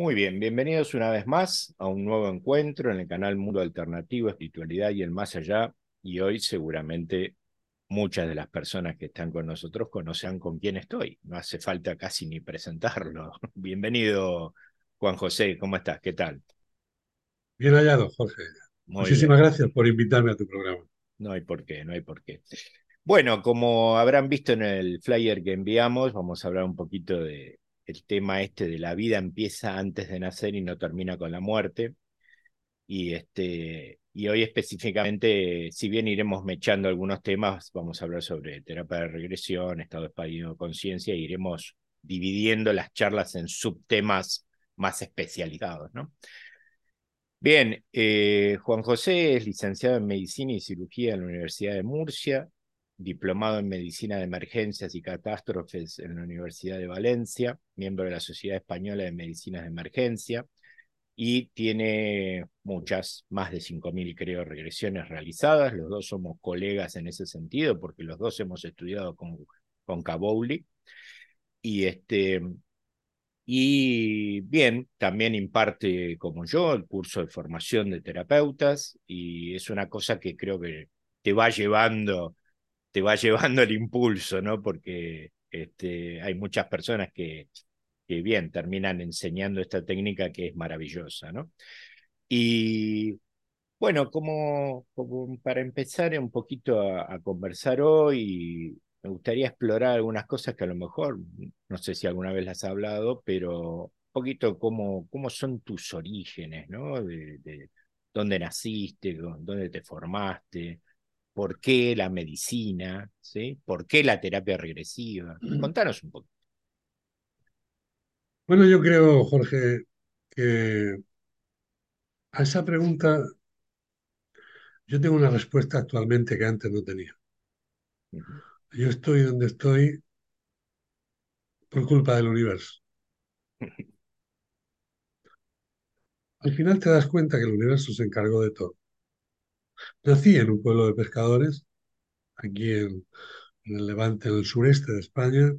Muy bien, bienvenidos una vez más a un nuevo encuentro en el canal Mundo Alternativo, Espiritualidad y el Más Allá. Y hoy seguramente muchas de las personas que están con nosotros conocen con quién estoy. No hace falta casi ni presentarlo. Bienvenido, Juan José, ¿cómo estás? ¿Qué tal? Bien hallado, Jorge. Muchísimas gracias por invitarme a tu programa. No hay por qué, no hay por qué. Bueno, como habrán visto en el flyer que enviamos, vamos a hablar un poquito de el tema este de la vida empieza antes de nacer y no termina con la muerte. Y, este, y hoy específicamente, si bien iremos mechando algunos temas, vamos a hablar sobre terapia de regresión, estado de conciencia, e iremos dividiendo las charlas en subtemas más especializados. ¿no? Bien, eh, Juan José es licenciado en Medicina y Cirugía en la Universidad de Murcia, diplomado en Medicina de Emergencias y Catástrofes en la Universidad de Valencia, miembro de la Sociedad Española de Medicinas de Emergencia, y tiene muchas, más de 5.000 creo, regresiones realizadas. Los dos somos colegas en ese sentido, porque los dos hemos estudiado con, con. Y, este, y bien, también imparte, como yo, el curso de formación de terapeutas, y es una cosa que creo que te va llevando te va llevando el impulso, ¿no? Porque este, hay muchas personas que, que, bien, terminan enseñando esta técnica que es maravillosa, ¿no? Y bueno, como, como para empezar un poquito a, conversar hoy, me gustaría explorar algunas cosas que a lo mejor, no sé si alguna vez las has hablado, pero un poquito cómo, cómo son tus orígenes, ¿no? De, de dónde naciste, dónde te formaste, por qué la medicina, ¿sí? ¿Por qué la terapia regresiva? Contanos un poco. Bueno, yo creo, Jorge, que a esa pregunta yo tengo una respuesta actualmente que antes no tenía. Yo estoy donde estoy por culpa del universo. Al final te das cuenta que el universo se encargó de todo. Nací en un pueblo de pescadores, aquí en, el Levante, en el sureste de España,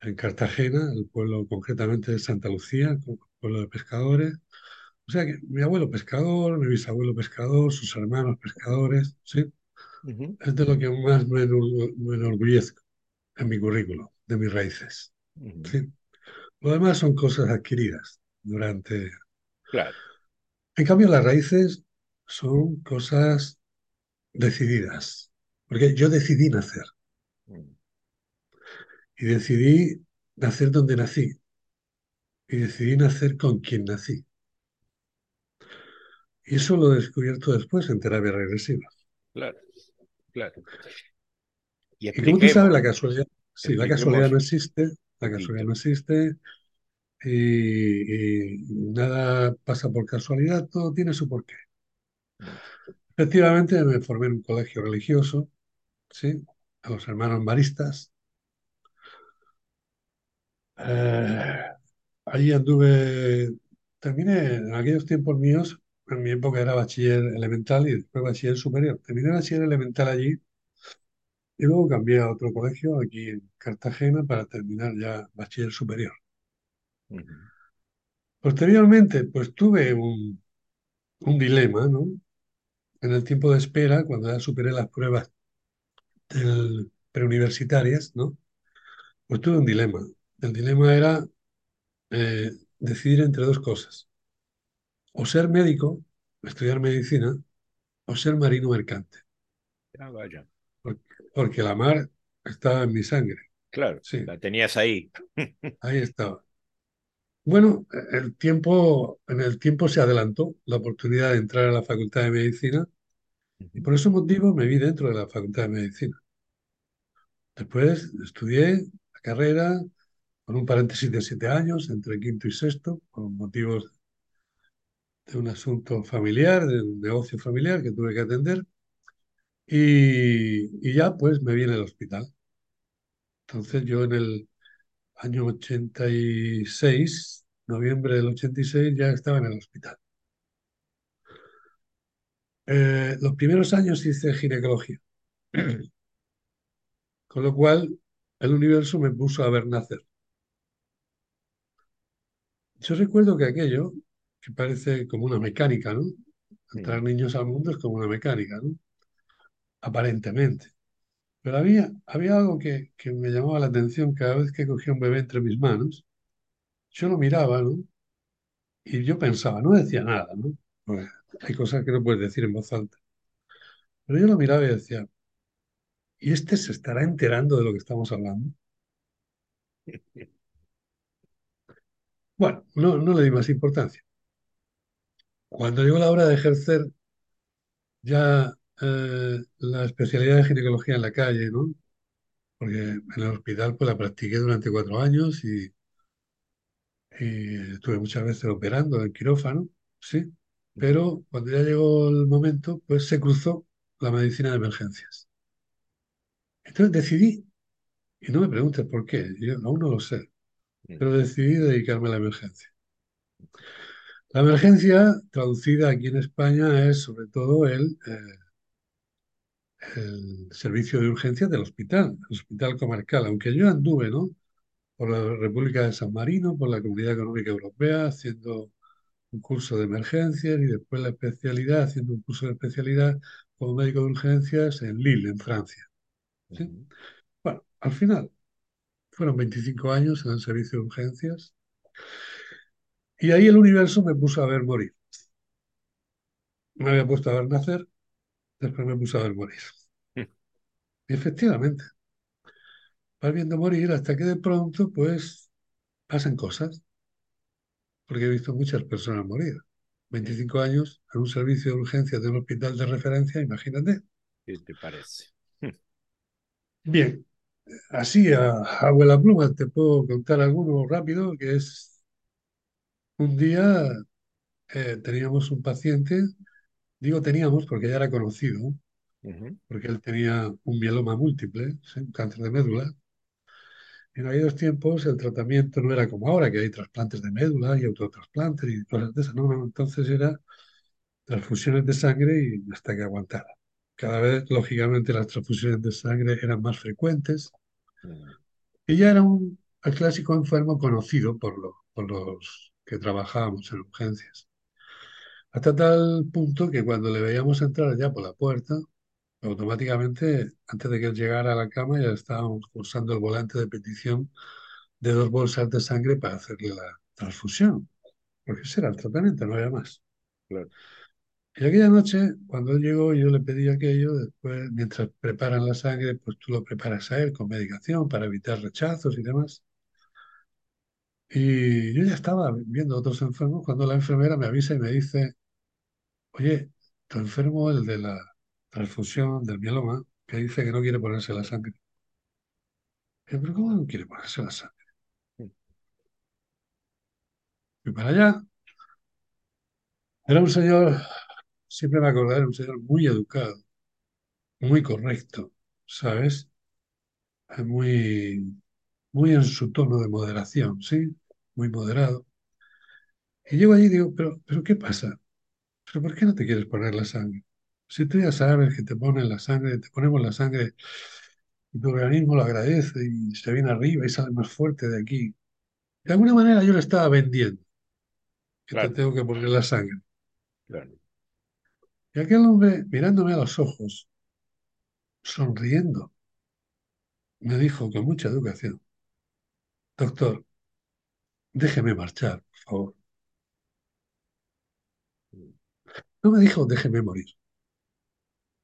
en Cartagena, el pueblo concretamente de Santa Lucía, pueblo de pescadores. O sea que mi abuelo pescador, mi bisabuelo pescador, sus hermanos pescadores, ¿sí? Es de lo que más me, enorgullezco en mi currículo, de mis raíces. ¿sí? Lo demás son cosas adquiridas durante... Claro. En cambio, las raíces son cosas decididas, porque yo decidí nacer. Y decidí nacer donde nací. Y decidí nacer con quien nací. Y eso lo he descubierto después en terapia regresiva. Claro, claro. Y, y como tú sabes, la casualidad, sí, la casualidad no existe, la casualidad no existe, y, nada pasa por casualidad, todo tiene su porqué. Efectivamente, me formé en un colegio religioso, ¿sí? A los hermanos maristas. Eh, allí anduve, terminé en aquellos tiempos míos, en mi época era bachiller elemental y después bachiller superior. Terminé bachiller elemental allí y luego cambié a otro colegio aquí en Cartagena para terminar ya bachiller superior. Posteriormente, pues tuve un, un dilema, ¿no? En el tiempo de espera, cuando ya superé las pruebas preuniversitarias, ¿no? Pues tuve un dilema. El dilema era eh, decidir entre dos cosas. O ser médico, estudiar medicina, o ser marino mercante. Ah, vaya. Porque, la mar estaba en mi sangre. Claro, sí. la tenías ahí. ahí estaba. Bueno, el tiempo, en el tiempo se adelantó la oportunidad de entrar a la Facultad de Medicina y por ese motivo me vi dentro de la Facultad de Medicina. Después estudié la carrera con un paréntesis de siete años entre quinto y sexto, por motivos de un asunto familiar, de un negocio familiar que tuve que atender. Y, y ya pues me vi en el hospital. Entonces yo en el año 86, noviembre del 86, ya estaba en el hospital. Eh, los primeros años hice ginecología, con lo cual el universo me puso a ver nacer. Yo recuerdo que aquello, que parece como una mecánica, ¿no? Entrar niños al mundo es como una mecánica, ¿no? Aparentemente. Pero había, había algo que, que me llamaba la atención cada vez que cogía un bebé entre mis manos. Yo lo miraba, ¿no? Y yo pensaba, no decía nada, ¿no? Porque hay cosas que no puedes decir en voz alta. Pero yo lo miraba y decía, ¿y este se estará enterando de lo que estamos hablando? Bueno, no, no le di más importancia. Cuando llegó la hora de ejercer ya eh, la especialidad de ginecología en la calle, ¿no? Porque en el hospital pues la practiqué durante cuatro años y, y estuve muchas veces operando en quirófano, sí. Pero cuando ya llegó el momento, pues se cruzó la medicina de emergencias. Entonces decidí, y no me preguntes por qué, yo aún no lo sé, mm, pero decidí dedicarme a la emergencia. La emergencia, traducida aquí en España, es sobre todo el, eh, el servicio de urgencias del hospital, el hospital comarcal, aunque yo anduve, ¿no? por la República de San Marino, por la Comunidad Económica Europea, haciendo un curso de emergencias y después la especialidad, haciendo un curso de especialidad como médico de urgencias en Lille, en Francia. ¿sí? Bueno, al final fueron 25 años en el servicio de urgencias y ahí el universo me puso a ver morir. Me había puesto a ver nacer, me puso a ver morir. mm, Y efectivamente, vas viendo morir hasta que de pronto, pues, pasan cosas, porque he visto muchas personas morir. mm. 25 años en un servicio de urgencias de un hospital de referencia, imagínate. ¿Qué te parece? Mm, Bien, así a, a abuela pluma te puedo contar alguno rápido, que es un día eh, teníamos un paciente, digo teníamos porque ya era conocido, porque él tenía un mieloma múltiple, ¿sí? un cáncer de médula. En aquellos tiempos el tratamiento no era como ahora, que hay trasplantes de médula y autotrasplantes y cosas de esas. No, no, entonces era transfusiones de sangre y hasta que aguantara. Cada vez, lógicamente, las transfusiones de sangre eran más frecuentes mm, y ya era un el clásico enfermo conocido por, lo- por los que trabajábamos en urgencias. Hasta tal punto que cuando le veíamos entrar ya por la puerta, automáticamente, antes de que él llegara a la cama, ya estábamos pulsando el volante de petición de dos bolsas de sangre para hacerle la transfusión, porque ese era el tratamiento, no había más. Claro. Y aquella noche, cuando él llegó, yo le pedí aquello, después, mientras preparan la sangre, pues tú lo preparas a él con medicación para evitar rechazos y demás. Y yo ya estaba viendo a otros enfermos cuando la enfermera me avisa y me dice, oye, tu enfermo, el de la transfusión del mieloma, que dice que no quiere ponerse la sangre. Yo, pero ¿cómo no quiere ponerse la sangre? Y para allá, era un señor, siempre me acordaré, un señor muy educado, muy correcto, ¿sabes? Muy, muy en su tono de moderación, ¿sí? Muy moderado. Y llego allí y digo, pero, pero ¿qué pasa? ¿Pero por qué no te quieres poner la sangre? Si tú ya sabes que te ponen la sangre, te ponemos la sangre y tu organismo lo agradece y se viene arriba y sale más fuerte de aquí. De alguna manera yo le estaba vendiendo que te tengo que poner la sangre. claro. Y aquel hombre, mirándome a los ojos, sonriendo, me dijo con mucha educación, doctor, déjeme marchar, por favor. mm, No me dijo déjeme morir,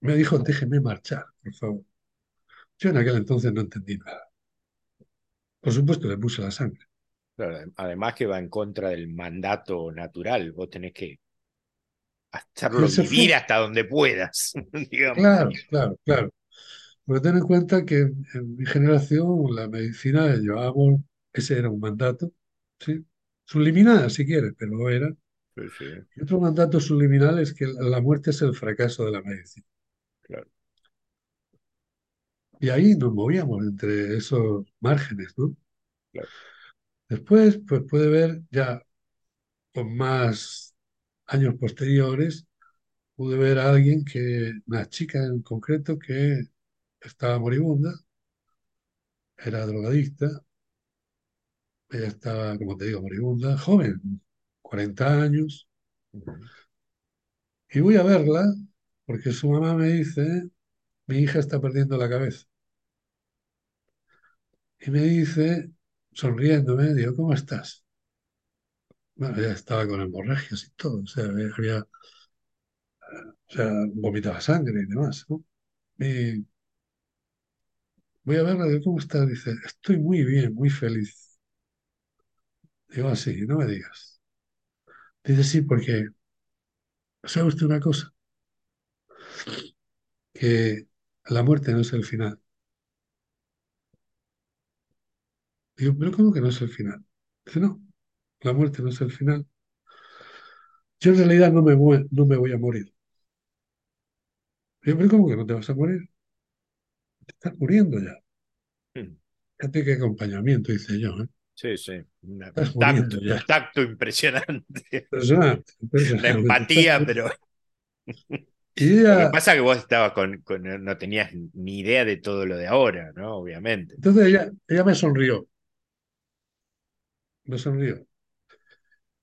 me dijo déjeme marchar, por favor. Yo en aquel entonces no entendí nada. Por supuesto le puse la sangre. Claro, Además que va en contra del mandato natural. Vos tenés que hacerlo vivir fue. hasta donde puedas, digamos. Claro, claro, claro. Porque ten en cuenta que en, mi generación la medicina llevábamos, ese era un mandato, ¿sí? Subliminal, si quieres, pero era. Sí, sí, Y otro mandato subliminal es que la la muerte es el fracaso de la medicina. claro, Y ahí nos movíamos entre esos márgenes, ¿no? claro. Después, pues puede ver ya con más años posteriores, pude ver a alguien que, una chica en concreto que estaba moribunda, era drogadicta, ella estaba, como te digo, moribunda, joven, 40 años, y voy a verla porque su mamá me dice, mi hija está perdiendo la cabeza. Y me dice, sonriéndome, digo, ¿cómo estás? Bueno, ella estaba con hemorragias y todo, o sea, había, o sea, vomitaba sangre y demás, ¿no? Y voy a verla, digo, ¿cómo estás? Dice, estoy muy bien, muy feliz. Digo, así, no me digas. Dice, sí, porque, ¿sabe usted una cosa? Que la muerte no es el final. Digo, pero ¿cómo que no es el final? Dice, no, la muerte no es el final. Yo en realidad no me, voy- no me voy a morir. Digo, pero ¿cómo que no te vas a morir? Te estás muriendo ya. Fíjate qué acompañamiento, dice yo, ¿eh? Sí, sí. Una- tacto, un tacto impresionante. Impresionante, La impresionante. Te estás empatía, pero lo que pasa es que vos estabas con, con- no tenías ni idea de todo lo de ahora, ¿no? Obviamente. entonces ella, ella me sonrió, me sonrió.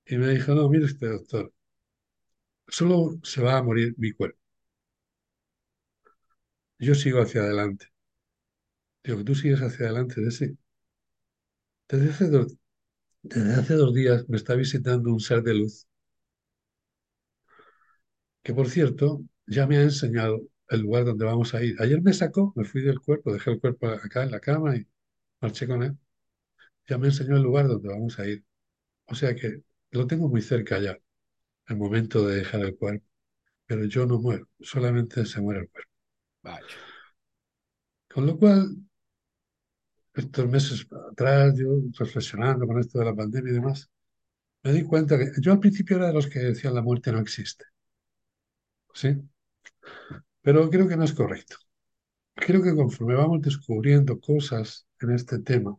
Y me dijo, no, mire usted, doctor, solo se va a morir mi cuerpo. Yo sigo hacia adelante. Digo, tú sigues hacia adelante de sí. Desde hace dos, desde hace dos días me está visitando un ser de luz, que por cierto, ya me ha enseñado el lugar donde vamos a ir. Ayer me sacó, me fui del cuerpo, dejé el cuerpo acá en la cama y marché con él. Ya me enseñó el lugar donde vamos a ir. O sea que lo tengo muy cerca ya, el momento de dejar el cuerpo. Pero yo no muero, solamente se muere el cuerpo. Vaya. Con lo cual, estos meses atrás, yo reflexionando con esto de la pandemia y demás, me di cuenta que yo al principio era de los que decían la muerte no existe, ¿sí? Pero creo que no es correcto. Creo que conforme vamos descubriendo cosas en este tema,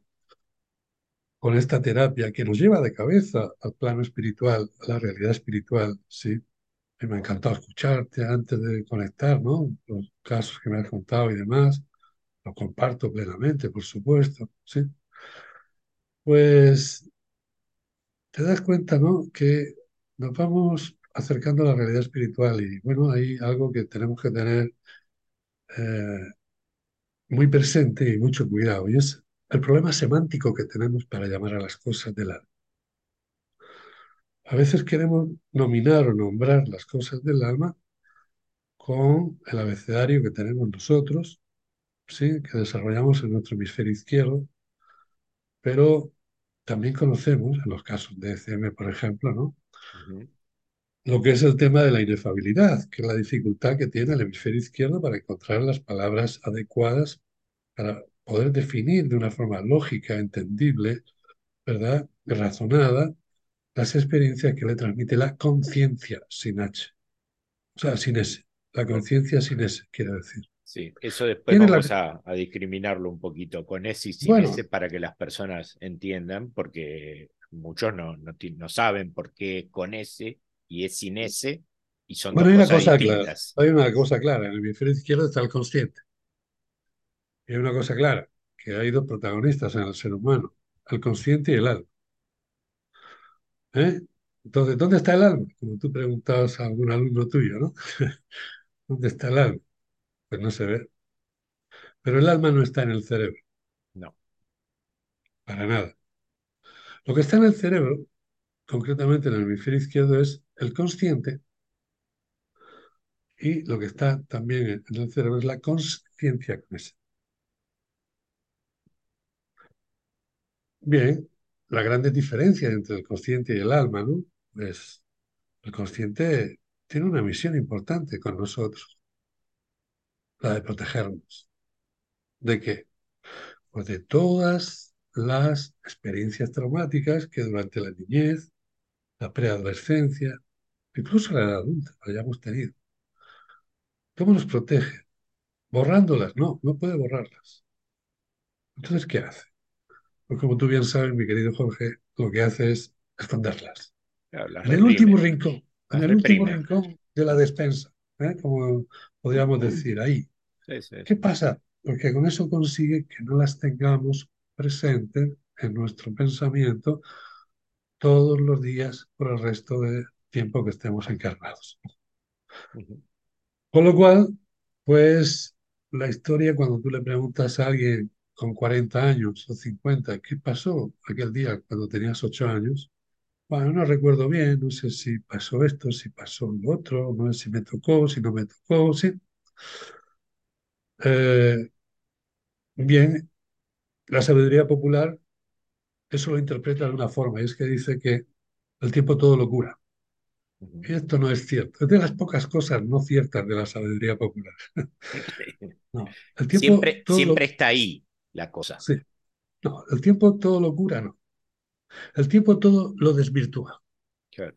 con esta terapia que nos lleva de cabeza al plano espiritual, a la realidad espiritual, ¿sí? Y me ha encantado escucharte antes de conectar, ¿no? Los casos que me has contado y demás, lo comparto plenamente, por supuesto, ¿sí? Pues te das cuenta, ¿no? Que nos vamos acercando a la realidad espiritual y bueno, hay algo que tenemos que tener eh, muy presente y mucho cuidado y es el problema semántico que tenemos para llamar a las cosas del alma. A veces queremos nominar o nombrar las cosas del alma con el abecedario que tenemos nosotros, ¿sí? que desarrollamos en nuestro hemisferio izquierdo, pero también conocemos, en los casos de ECM, por ejemplo, ¿no? Lo que es el tema de la inefabilidad, que es la dificultad que tiene el hemisferio izquierdo para encontrar las palabras adecuadas para poder definir de una forma lógica, entendible, ¿verdad? Razonada, las experiencias que le transmite la conciencia sin H, o sea, sin S. La conciencia sin S, quiere decir. Sí, eso después la... vamos a, a discriminarlo un poquito con ese y sin Bueno, ese para que las personas entiendan, porque muchos no, no, no saben por qué es con ese y es sin ese y son bueno, dos hay una cosas cosa clara, hay una cosa clara, en el hemisferio izquierdo está el consciente. Y hay una cosa clara, que hay dos protagonistas en el ser humano, el consciente y el alma. ¿eh? Entonces, ¿dónde está el alma? Como tú preguntabas a algún alumno tuyo, ¿no? ¿Dónde está el alma? Pues no se ve. Pero el alma no está en el cerebro, No. para nada. Lo que está en el cerebro, concretamente en el hemisferio izquierdo, es el consciente y lo que está también en el cerebro es la conciencia con ese. Bien, la gran diferencia entre el consciente y el alma, ¿no? Pues el consciente tiene una misión importante con nosotros, la de protegernos. ¿De qué? Pues de todas las experiencias traumáticas que durante la niñez, la preadolescencia, incluso la edad adulta, hayamos tenido. ¿Cómo nos protege? Borrándolas, no, no puede borrarlas. Entonces, ¿qué hace? Pues como tú bien sabes, mi querido Jorge, lo que hace es esconderlas. Claro, En el último rincón, en el último rincón de la despensa, ¿eh? como podríamos decir ahí. Sí, sí, ¿Qué pasa? Porque con eso consigue que no las tengamos presentes en nuestro pensamiento todos los días por el resto del tiempo que estemos encarnados. Con lo cual, pues la historia, cuando tú le preguntas a alguien con 40 años o 50, ¿qué pasó aquel día cuando tenías 8 años? Bueno, no recuerdo bien, no sé si pasó esto, si pasó lo otro, no sé si me tocó, si no me tocó, sí. Eh, bien, la sabiduría popular eso lo interpreta de una forma, y es que dice que el tiempo todo lo cura. Y esto no es cierto. Es de las pocas cosas no ciertas de la sabiduría popular. No, el tiempo Siempre, lo... siempre está ahí la cosa. Sí, no, el tiempo todo lo cura, no. El tiempo todo lo desvirtúa. Claro.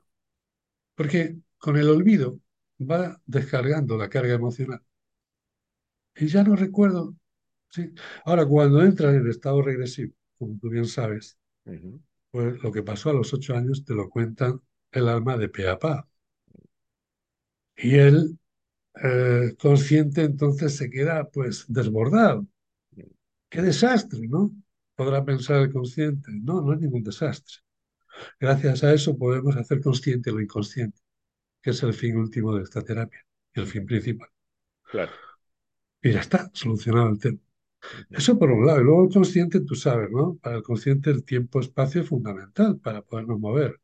Porque con el olvido va descargando la carga emocional. Y ya no recuerdo. ¿sí? Ahora, cuando entras en estado regresivo, como tú bien sabes, pues lo que pasó a los ocho años te lo cuentan el alma de pe a pa. Y él, eh, consciente, entonces se queda pues desbordado. ¡Qué desastre, ¿no? Podrá pensar el consciente. No, no es ningún desastre. Gracias a eso podemos hacer consciente lo inconsciente, que es el fin último de esta terapia, el fin principal. Claro. Y ya está, solucionado el tema. Eso por un lado. Y luego el consciente, tú sabes, ¿no? Para el consciente el tiempo-espacio es fundamental para podernos mover.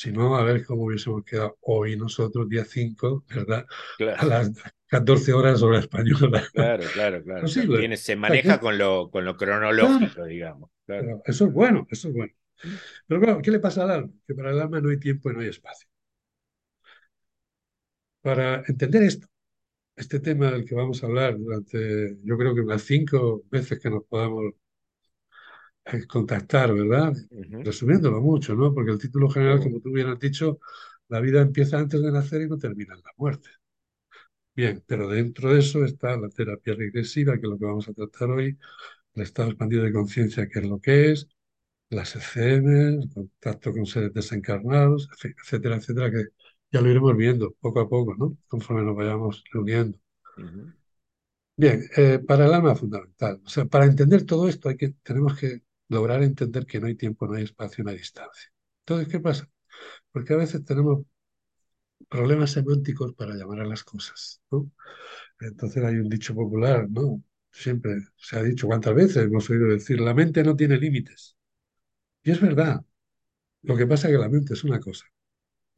Si no, a ver cómo hubiésemos quedado hoy nosotros, día 5, ¿verdad? A Claro, las 14 horas hora española. claro, claro, claro, se maneja con lo, con lo claro, cronológico, digamos. Claro. eso es bueno, eso es bueno. Pero claro, ¿qué le pasa al alma? Que para el alma no hay tiempo y no hay espacio. Para entender esto, este tema del que vamos a hablar durante, yo creo que unas cinco veces que nos podamos contactar, ¿verdad? Ujú, Resumiéndolo mucho, ¿no? Porque el título general, como tú bien has dicho, la vida empieza antes de nacer y no termina en la muerte. Bien, pero dentro de eso está la terapia regresiva, que es lo que vamos a tratar hoy, el estado expandido de conciencia, que es lo que es, las ECM, el contacto con seres desencarnados, etcétera, etcétera, que ya lo iremos viendo poco a poco, ¿no? Conforme nos vayamos reuniendo. Bien, eh, para el alma fundamental. O sea, para entender todo esto hay que, tenemos que lograr entender que no hay tiempo, no hay espacio, no hay distancia. Entonces, ¿qué pasa? Porque a veces tenemos problemas semánticos para llamar a las cosas, ¿no? Entonces hay un dicho popular, ¿no? Siempre se ha dicho, ¿cuántas veces hemos oído decir, la mente no tiene límites? Y es verdad. Lo que pasa es que la mente es una cosa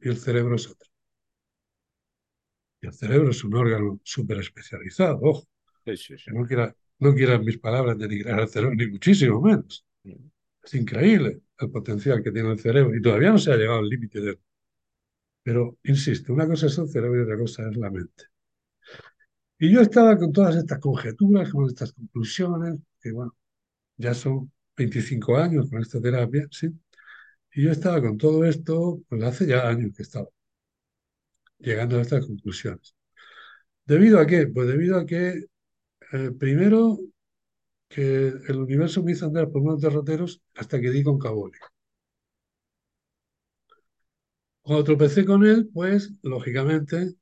y el cerebro es otra. Y el cerebro es un órgano súper especializado, ojo, Sí, sí, que sí. no quiera, no quieran mis palabras denigrar al cerebro, ni muchísimo menos. Es increíble el potencial que tiene el cerebro y todavía no se ha llegado al límite de él. Pero, insisto, una cosa es el cerebro y otra cosa es la mente. Y yo estaba con todas estas conjeturas, con estas conclusiones, que bueno, ya son 25 años con esta terapia, ¿sí? Y yo estaba con todo esto, pues hace ya años que estaba llegando a estas conclusiones. ¿Debido a qué? Pues debido a que, eh, primero, que el universo me hizo andar por unos derroteros hasta que di con Caboli. Cuando tropecé con él, pues, lógicamente,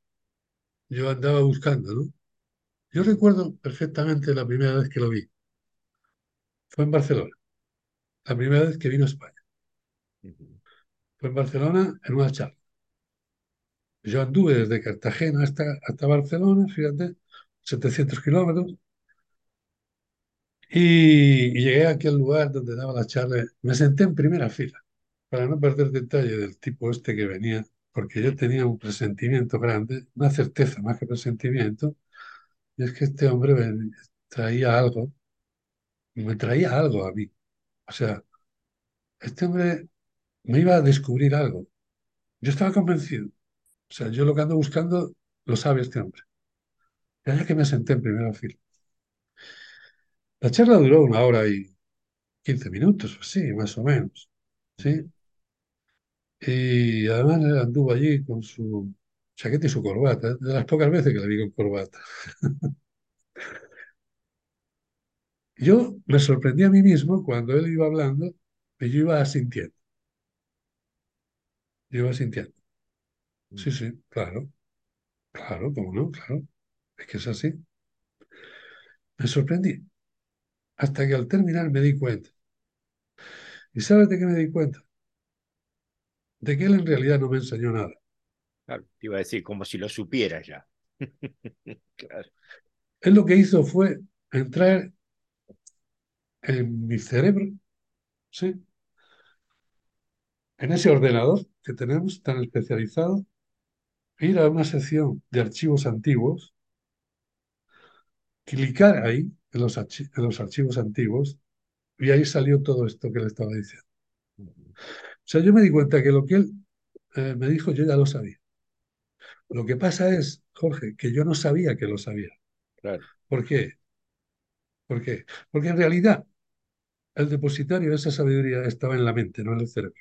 yo andaba buscando, ¿no? Yo recuerdo perfectamente la primera vez que lo vi. Fue en Barcelona, la primera vez que vino a España. Fue en Barcelona en una charla. Yo anduve desde Cartagena hasta, hasta Barcelona, fíjate, 700 kilómetros, y, llegué a aquel lugar donde daba la charla. Me senté en primera fila, para no perder detalle del tipo este que venía, porque yo tenía un presentimiento grande, una certeza más que presentimiento, y es que este hombre ven- traía algo, me traía algo a mí. O sea, este hombre me iba a descubrir algo. Yo estaba convencido. O sea, yo lo que ando buscando lo sabe este hombre. Y allá que me senté en primera fila. La charla duró una hora y quince minutos, o así, más o menos. ¿Sí? Y además anduvo allí con su chaqueta y su corbata, de las pocas veces que le vi con corbata. Yo me sorprendí a mí mismo cuando él iba hablando y yo iba asintiendo. Yo iba asintiendo. Sí, sí, claro, claro, cómo no, claro. Es que es así. Me sorprendí hasta que al terminar me di cuenta. ¿Y sabes de qué me di cuenta? De que él en realidad no me enseñó nada. Claro, te iba a decir, como si lo supiera ya. claro. Él lo que hizo fue entrar en mi cerebro, ¿sí? En ese ordenador que tenemos tan especializado, ir a una sección de archivos antiguos, clicar ahí en los, en los archivos antiguos y ahí salió todo esto que le estaba diciendo. O sea, yo me di cuenta que lo que él eh, me dijo yo ya lo sabía. Lo que pasa es, Jorge, que yo no sabía que lo sabía. Claro. ¿Por qué? ¿Por qué? Porque en realidad el depositario de esa sabiduría estaba en la mente, no en el cerebro.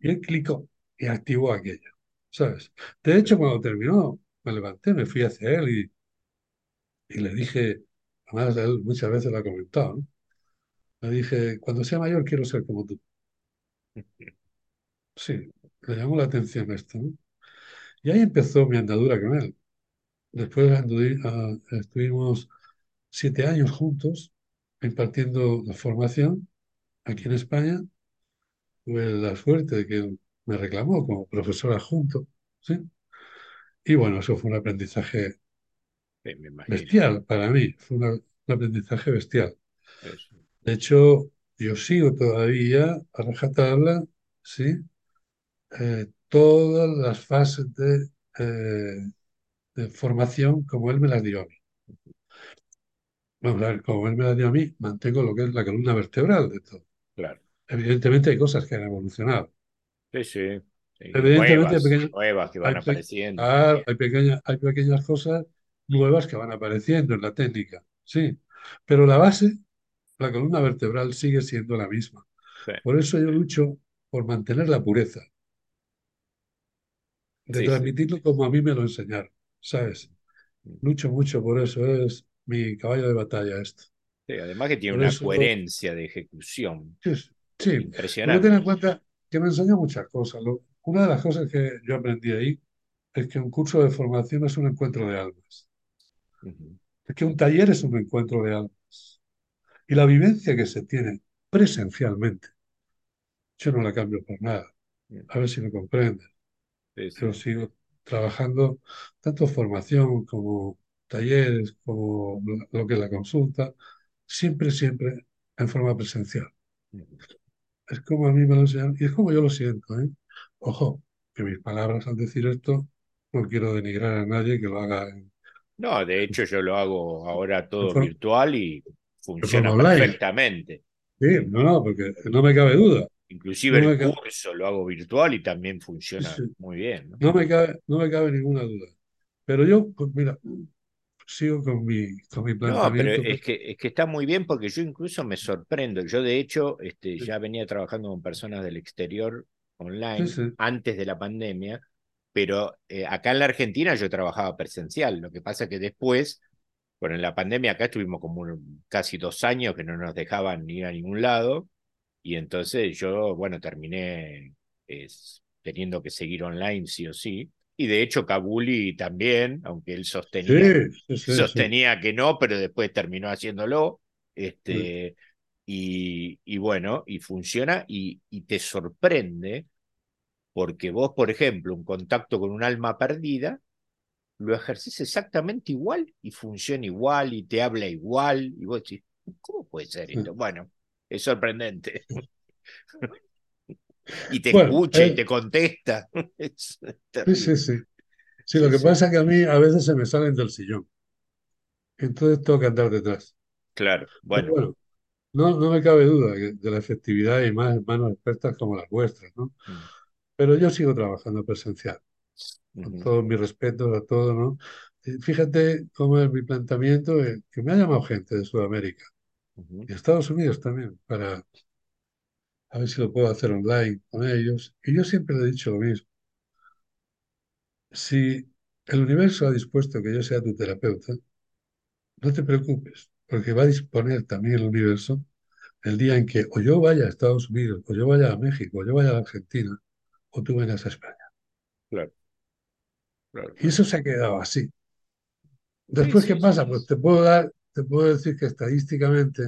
Y él clicó y activó aquello, ¿sabes? De hecho, cuando terminó, me levanté, me fui hacia él y, y le dije, además él muchas veces lo ha comentado, ¿no? Le dije, cuando sea mayor quiero ser como tú. Sí, le llamó la atención esto, ¿no? Y ahí empezó mi andadura con él. Después ah, estuvimos siete años juntos impartiendo la formación aquí en España. Tuve la suerte de que me reclamó como profesor adjunto, ¿sí? Y bueno, eso fue un aprendizaje bestial para mí, fue un aprendizaje bestial. De hecho, yo sigo todavía a rajatabla, ¿sí? Eh, todas las fases de, eh, de, formación como él me las dio a mí. Vamos a ver, como él me las dio a mí, mantengo lo que es la columna vertebral de todo. Claro. Evidentemente hay cosas que han evolucionado. Sí, sí. Evidentemente nuevas, nuevas, que van apareciendo. hay, pequeñas, hay pequeñas cosas nuevas que van apareciendo en la técnica, sí. Pero la base, la columna vertebral, sigue siendo la misma. Por eso yo lucho por mantener la pureza, de transmitirlo como a mí me lo enseñaron, ¿sabes? Lucho mucho por eso, es mi caballo de batalla esto. Sí, además que tiene una coherencia de ejecución. Sí, impresionante. ten en cuenta que me enseñó muchas cosas. una de las cosas que yo aprendí ahí es que un curso de formación es un encuentro de almas. Es que un taller es un encuentro de almas. Y la vivencia que se tiene presencialmente, yo no la cambio por nada. A ver si me comprende. Yo sigo trabajando tanto formación como talleres, como lo que es la consulta, siempre, siempre en forma presencial. Es como a mí me lo enseñan y es como yo lo siento. ¿eh? Ojo, que mis palabras al decir esto no quiero denigrar a nadie que lo haga. No, de hecho yo lo hago ahora todo virtual y funciona perfectamente. Sí, no, no, porque no me cabe duda. Inclusive el curso lo hago virtual y también funciona muy bien. ¿no? me cabe, no me cabe ninguna duda. Pero yo, pues mira, sigo con mi, con mi planteamiento. No, pero es que, es que está muy bien porque yo incluso me sorprendo. Yo de hecho este, ya venía trabajando con personas del exterior online antes de la pandemia, pero eh, acá en la Argentina yo trabajaba presencial. Lo que pasa es que después, bueno, en la pandemia acá estuvimos como casi dos años que no nos dejaban ir a ningún lado y entonces yo, bueno, terminé teniendo que seguir online sí o sí. Y de hecho Kabuli también, aunque él sostenía, sostenía que no, pero después terminó haciéndolo. Este, y, y, bueno, y funciona y, y, te sorprende porque vos, por ejemplo, un contacto con un alma perdida, lo ejerces exactamente igual y funciona igual y te habla igual. Y vos decís, ¿cómo puede ser esto? Bueno, es sorprendente. y te escucha y eh, te contesta. sí, sí, sí. Sí, lo que pasa es que a mí a veces se me salen del sillón. Entonces tengo que andar detrás. Claro, bueno. no, no me cabe duda de la efectividad y más manos expertas como las vuestras, ¿no? Mm. Pero yo sigo trabajando presencial. Con todo mi respeto a todo, ¿no? Fíjate cómo es mi planteamiento, eh, que me ha llamado gente de Sudamérica y Estados Unidos también, para a ver si lo puedo hacer online con ellos. Y yo siempre le he dicho lo mismo. Si el universo ha dispuesto que yo sea tu terapeuta, no te preocupes, porque va a disponer también el universo el día en que o yo vaya a Estados Unidos, o yo vaya a México, o yo vaya a Argentina, o tú vengas a España. Claro. Y eso se ha quedado así. Después, ¿qué pasa? Pues te puedo dar te puedo decir que estadísticamente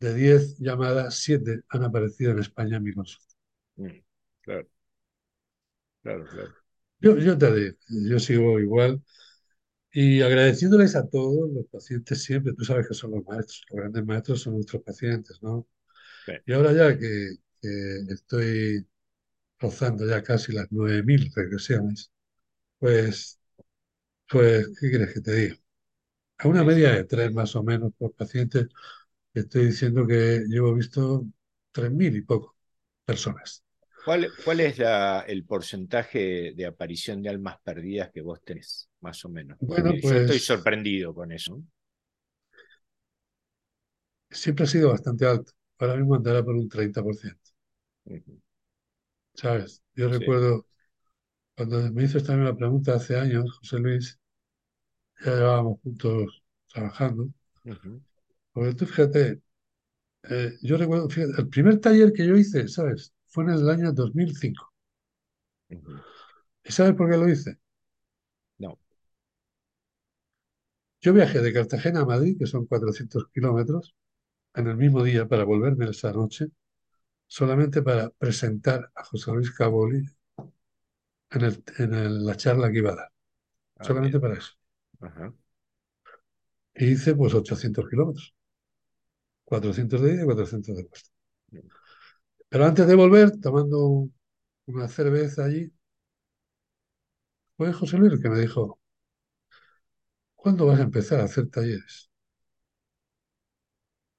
de 10 llamadas, 7 han aparecido en España en mi consulta. Mm, claro, claro, claro. Yo, yo te digo, yo sigo igual y agradeciéndoles a todos los pacientes siempre. Tú sabes que son los maestros, los grandes maestros son nuestros pacientes, ¿no? Y ahora ya que, que estoy rozando ya casi las 9.000 regresiones, pues, pues, ¿qué quieres que te diga? A una media de tres más o menos por paciente, estoy diciendo que llevo visto 3.000 y poco personas. ¿Cuál, cuál es la, el porcentaje de aparición de almas perdidas que vos tenés, más o menos? Bueno, yo estoy pues sorprendido con eso. siempre ha sido bastante alto. Ahora mismo andará por un 30%, Ujú. ¿Sabes? Yo Sí. recuerdo cuando me hizo esta misma pregunta hace años, José Luis, ya llevábamos juntos trabajando. Porque tú fíjate, eh, yo recuerdo, fíjate, el primer taller que yo hice, ¿sabes? Fue en el año 2005. Ujú. ¿Y sabes por qué lo hice? No. Yo viajé de Cartagena a Madrid, que son 400 kilómetros, en el mismo día para volverme esa noche, solamente para presentar a José Luis Caboli en, el- en el- la charla que iba a dar, Ah, solamente bien. para eso. Ajá. Y hice pues 800 kilómetros, 400 de ida y 400 de vuelta. Pero antes de volver, tomando una cerveza allí, fue José Luis el que me dijo, ¿cuándo vas a empezar a hacer talleres?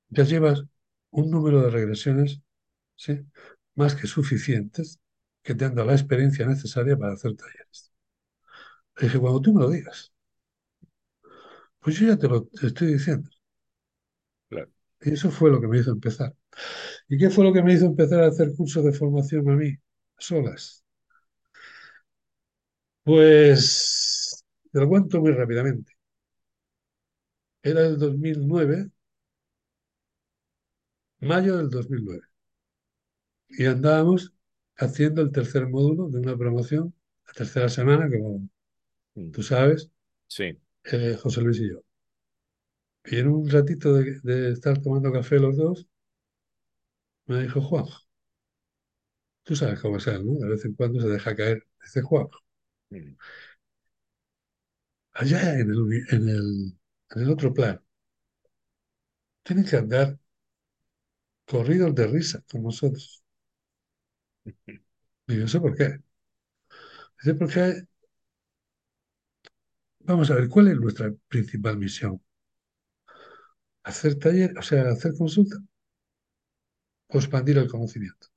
Ya llevas un número de regresiones, ¿sí? más que suficientes, que te han dado la experiencia necesaria para hacer talleres. Le dije, cuando tú me lo digas, pues yo ya te lo te estoy diciendo. Claro. Y eso fue lo que me hizo empezar. ¿Y qué fue lo que me hizo empezar a hacer cursos de formación a mí, solas? Pues te lo cuento muy rápidamente. Era el 2009, mayo del 2009, y andábamos haciendo el tercer módulo de una promoción, la tercera semana, como Mm. tú sabes, Sí. eh, José Luis y yo. Y en un ratito de, de estar tomando café los dos, me dijo Juan, tú sabes cómo es él, ¿no? De vez en cuando se deja caer. Dice Juan, Mm. allá en el, en el, en el otro plano, tienen que andar corridos de risa con nosotros. Y yo sé por qué. Dice, porque, vamos a ver, ¿cuál es nuestra principal misión? ¿Hacer taller, o sea, hacer consulta o expandir el conocimiento?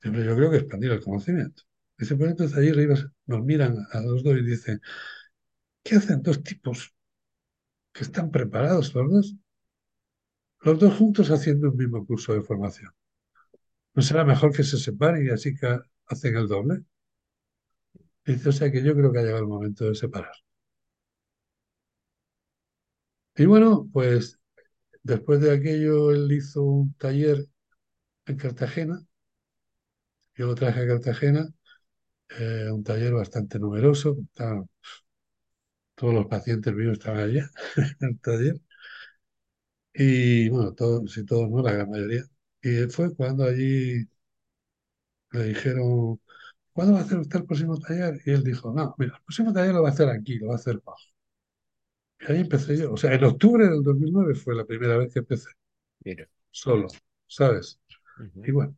Siempre yo creo que expandir el conocimiento. Dice, pues entonces arriba nos miran a los dos y dicen, ¿qué hacen dos tipos que están preparados los dos? Los dos juntos haciendo un mismo curso de formación. ¿No será mejor que se separen y así que hacen el doble? Dice, o sea que yo creo que ha llegado el momento de separar. Y bueno, pues después de aquello él hizo un taller en Cartagena, yo lo traje a Cartagena, eh, un taller bastante numeroso, todos los pacientes míos estaban allá en el taller, y bueno, todos, si todos no, la gran mayoría. Y fue cuando allí le dijeron, ¿cuándo va a hacer usted el próximo taller? Y él dijo, no, mira, el próximo taller lo va a hacer aquí, lo va a hacer bajo. Y ahí empecé yo. O sea, en octubre del 2009 fue la primera vez que empecé, Mira. solo, ¿sabes? Y Ujú. bueno,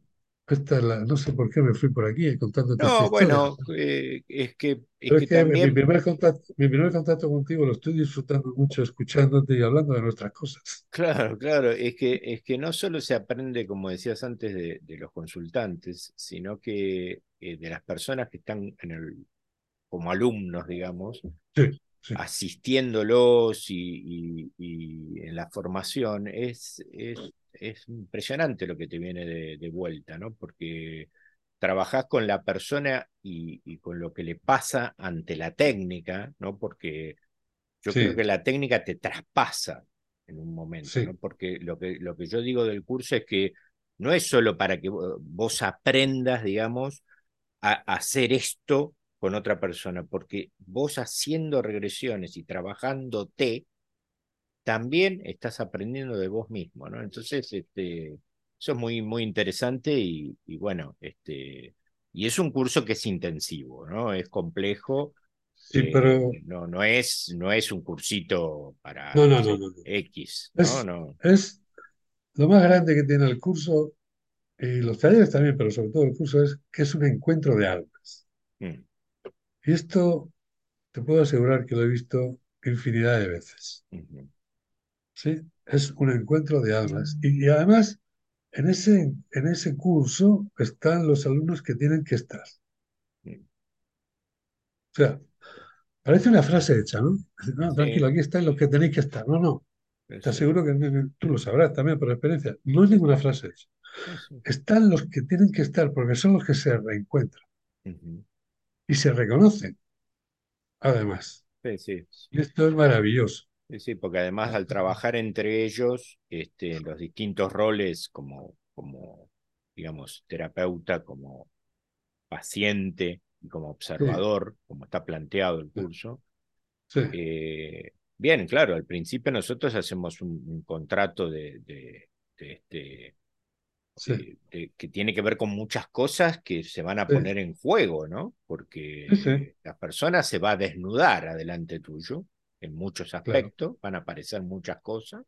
esta es la, no sé por qué me fui por aquí contándote esta No, bueno, eh, es que, es que es que mi primer contacto, mi primer contacto contigo lo estoy disfrutando mucho escuchándote y hablando de nuestras cosas. Claro, claro, es que, es que no solo se aprende, como decías antes, de, de los consultantes, sino que eh, de las personas que están en el, como alumnos, digamos, Sí, sí, asistiéndolos y, y- y en la formación, es, es, es impresionante lo que te viene de, de vuelta, ¿no? Porque trabajás con la persona y, y con lo que le pasa ante la técnica, ¿no? Porque yo creo que la técnica te traspasa en un momento, Porque lo que, lo que yo digo del curso es que no es solo para que vos aprendas, digamos, a, a hacer esto con otra persona, porque vos haciendo regresiones y trabajándote, también estás aprendiendo de vos mismo, ¿no? Entonces, este, eso es muy, muy interesante y, bueno, este, y es un curso que es intensivo, ¿no? Es complejo. Sí, eh, pero... no, no, es, no es un cursito para no, no, no, X, ¿no? no. Es lo más grande que tiene el curso y los talleres también, pero sobre todo el curso es que es un encuentro de almas. Mm. Y esto te puedo asegurar que lo he visto infinidad de veces. Sí, es un encuentro de almas. Y, además, en ese, en ese curso están los alumnos que tienen que estar. O sea, parece una frase hecha, ¿no? no tranquilo, aquí están los que tenéis que estar. No, no. Te aseguro que tú lo sabrás también por experiencia. No es ninguna frase hecha. Están los que tienen que estar porque son los que se reencuentran. Y se reconocen, además. Sí, sí. Y esto es maravilloso. Sí, porque además al trabajar entre ellos, este, los distintos roles como, como, digamos, terapeuta, como paciente y como observador, como está planteado el curso. Eh, bien, claro, al principio nosotros hacemos un, contrato de, de, este, que tiene que ver con muchas cosas que se van a poner en juego, ¿no? Porque la persona se va a desnudar adelante tuyo en muchos aspectos, van a aparecer muchas cosas,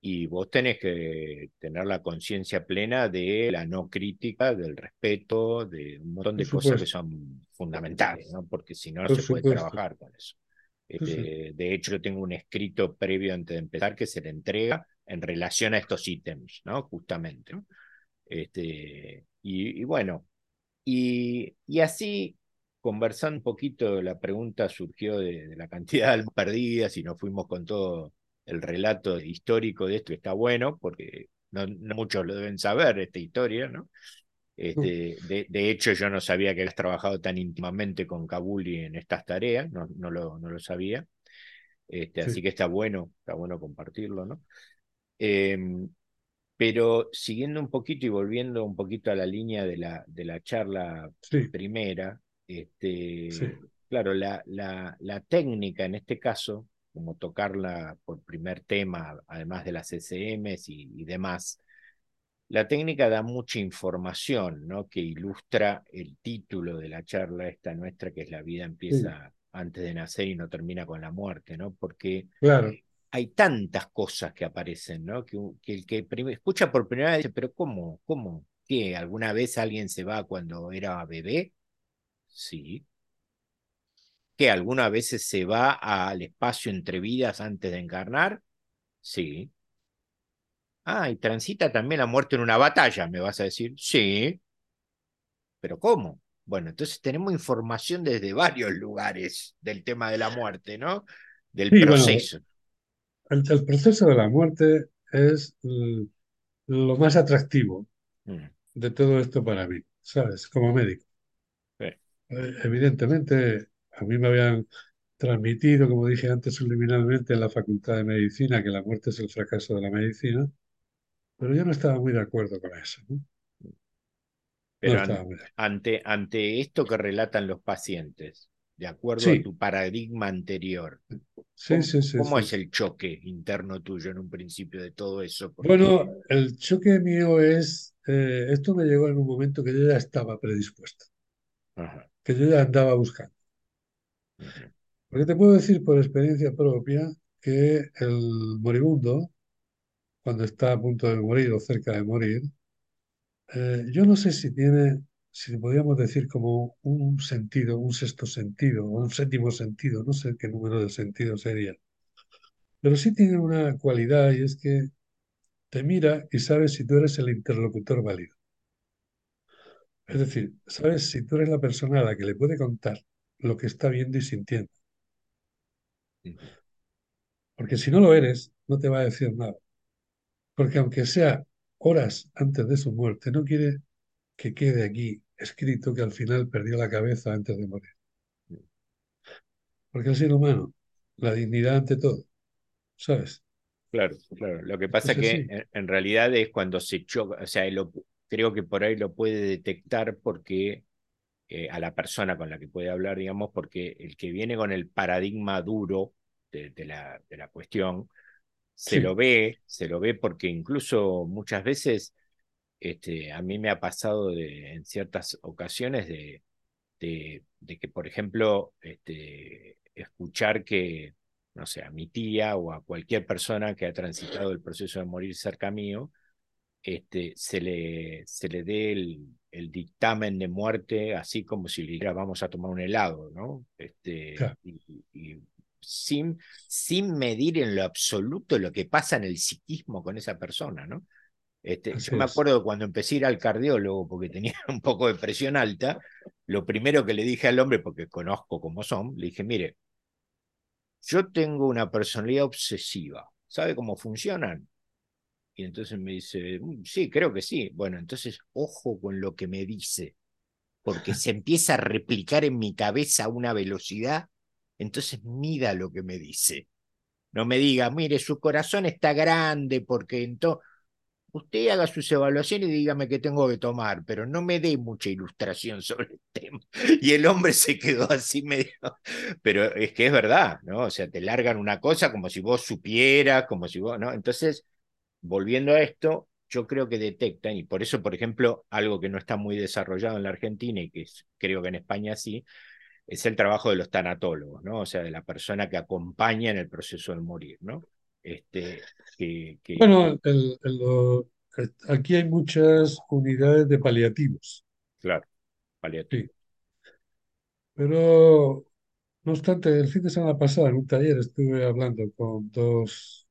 y vos tenés que tener la conciencia plena de la no crítica, del respeto, de un montón de cosas que son fundamentales, ¿no? porque si no, no se puede trabajar con eso. Este, de hecho, yo tengo un escrito previo antes de empezar que se le entrega en relación a estos ítems, ¿no? Justamente. Este, y, bueno, y, y así conversando un poquito, la pregunta surgió de, la cantidad de almas perdidas y nos fuimos con todo el relato histórico de esto, está bueno, porque no, muchos lo deben saber, esta historia, ¿no? Este, de, hecho, yo no sabía que habías trabajado tan íntimamente con Kabuli en estas tareas, no, no, lo, no lo sabía. Este, Así que está bueno, está bueno compartirlo, ¿no? Em, pero siguiendo un poquito y volviendo un poquito a la línea de la, de la charla primera, este, Claro, la, la, la, técnica en este caso, como tocarla por primer tema, además de las SMs y, demás, la técnica da mucha información, ¿no? Que ilustra el título de la charla esta nuestra, que es La vida empieza antes de nacer y no termina con la muerte, ¿no? Porque claro. Hay tantas cosas que aparecen, ¿no? Que, que el que escucha por primera vez dice, pero ¿cómo? ¿Cómo? ¿Qué? ¿Alguna vez alguien se va cuando era bebé? Sí. ¿Que algunas veces se va al espacio entre vidas antes de encarnar? Sí. Ah, y transita también la muerte en una batalla, me vas a decir. Sí. ¿Pero cómo? Bueno, entonces tenemos información desde varios lugares del tema de la muerte, ¿no? Del proceso. El, proceso de la muerte es lo más atractivo mm. de todo esto para mí, ¿sabes? Como médico. Eh, evidentemente, a mí me habían transmitido, como dije antes, subliminalmente en la Facultad de Medicina, que la muerte es el fracaso de la medicina, pero yo no estaba muy de acuerdo con eso. Pero ante, ante esto que relatan los pacientes, de acuerdo a tu paradigma anterior, sí, sí, sí, ¿cómo es el choque interno tuyo en un principio de todo eso? Bueno, el choque mío es, eh, esto me llegó en un momento que yo ya estaba predispuesto. Ajá que yo ya andaba buscando. Porque te puedo decir por experiencia propia que el moribundo, cuando está a punto de morir o cerca de morir, eh, yo no sé si tiene, si podríamos decir como un sentido, un sexto sentido o un séptimo sentido, no sé qué número de sentido sería. Pero sí tiene una cualidad y es que te mira y sabes si tú eres el interlocutor válido. Es decir, sabes si tú eres la persona a la que le puede contar lo que está viendo y sintiendo. Porque si no lo eres, no te va a decir nada. Porque aunque sea horas antes de su muerte, no quiere que quede aquí escrito que al final perdió la cabeza antes de morir. Porque el ser humano, la dignidad ante todo, ¿sabes? Claro, claro. Lo que pasa es que en, realidad es cuando se choca, o sea, creo que por ahí lo puede detectar porque eh, a la persona con la que puede hablar, digamos, porque el que viene con el paradigma duro de, la, de la, cuestión se lo ve, se lo ve porque incluso muchas veces este, a mí me ha pasado de, en ciertas ocasiones de, de, de que, por ejemplo, este, escuchar que, no sé, a mi tía o a cualquier persona que ha transitado el proceso de morir cerca mío, este, se, le, se le dé el, el dictamen de muerte así como si le dijera vamos a tomar un helado, ¿no? Este, claro, y, y sin, sin medir en lo absoluto lo que pasa en el psiquismo con esa persona, ¿no? Este, yo me acuerdo cuando empecé a ir al cardiólogo porque tenía un poco de presión alta, lo primero que le dije al hombre, porque conozco cómo son, le dije, mire, yo tengo una personalidad obsesiva, ¿sabe cómo funcionan? Y entonces me dice, "Mm, sí, creo que sí. Bueno, entonces ojo con lo que me dice, porque se empieza a replicar en mi cabeza a una velocidad, entonces mida lo que me dice. No me diga, mire, su corazón está grande porque entonces usted haga sus evaluaciones y dígame qué tengo que tomar, pero no me dé mucha ilustración sobre el tema. Y el hombre se quedó así medio, pero es que es verdad, ¿no? O sea, te largan una cosa como si vos supieras, como si vos, ¿no? Entonces, volviendo a esto, yo creo que detectan, y por eso, por ejemplo, algo que no está muy desarrollado en la Argentina y que creo que en España sí, es el trabajo de los tanatólogos, ¿no? O sea, de la persona que acompaña en el proceso de morir, ¿no? Este, que, que, Bueno, el- el- lo- aquí hay muchas unidades de paliativos, claro, sí, paliativo. pero no obstante, el fin de semana pasado en un taller estuve hablando con dos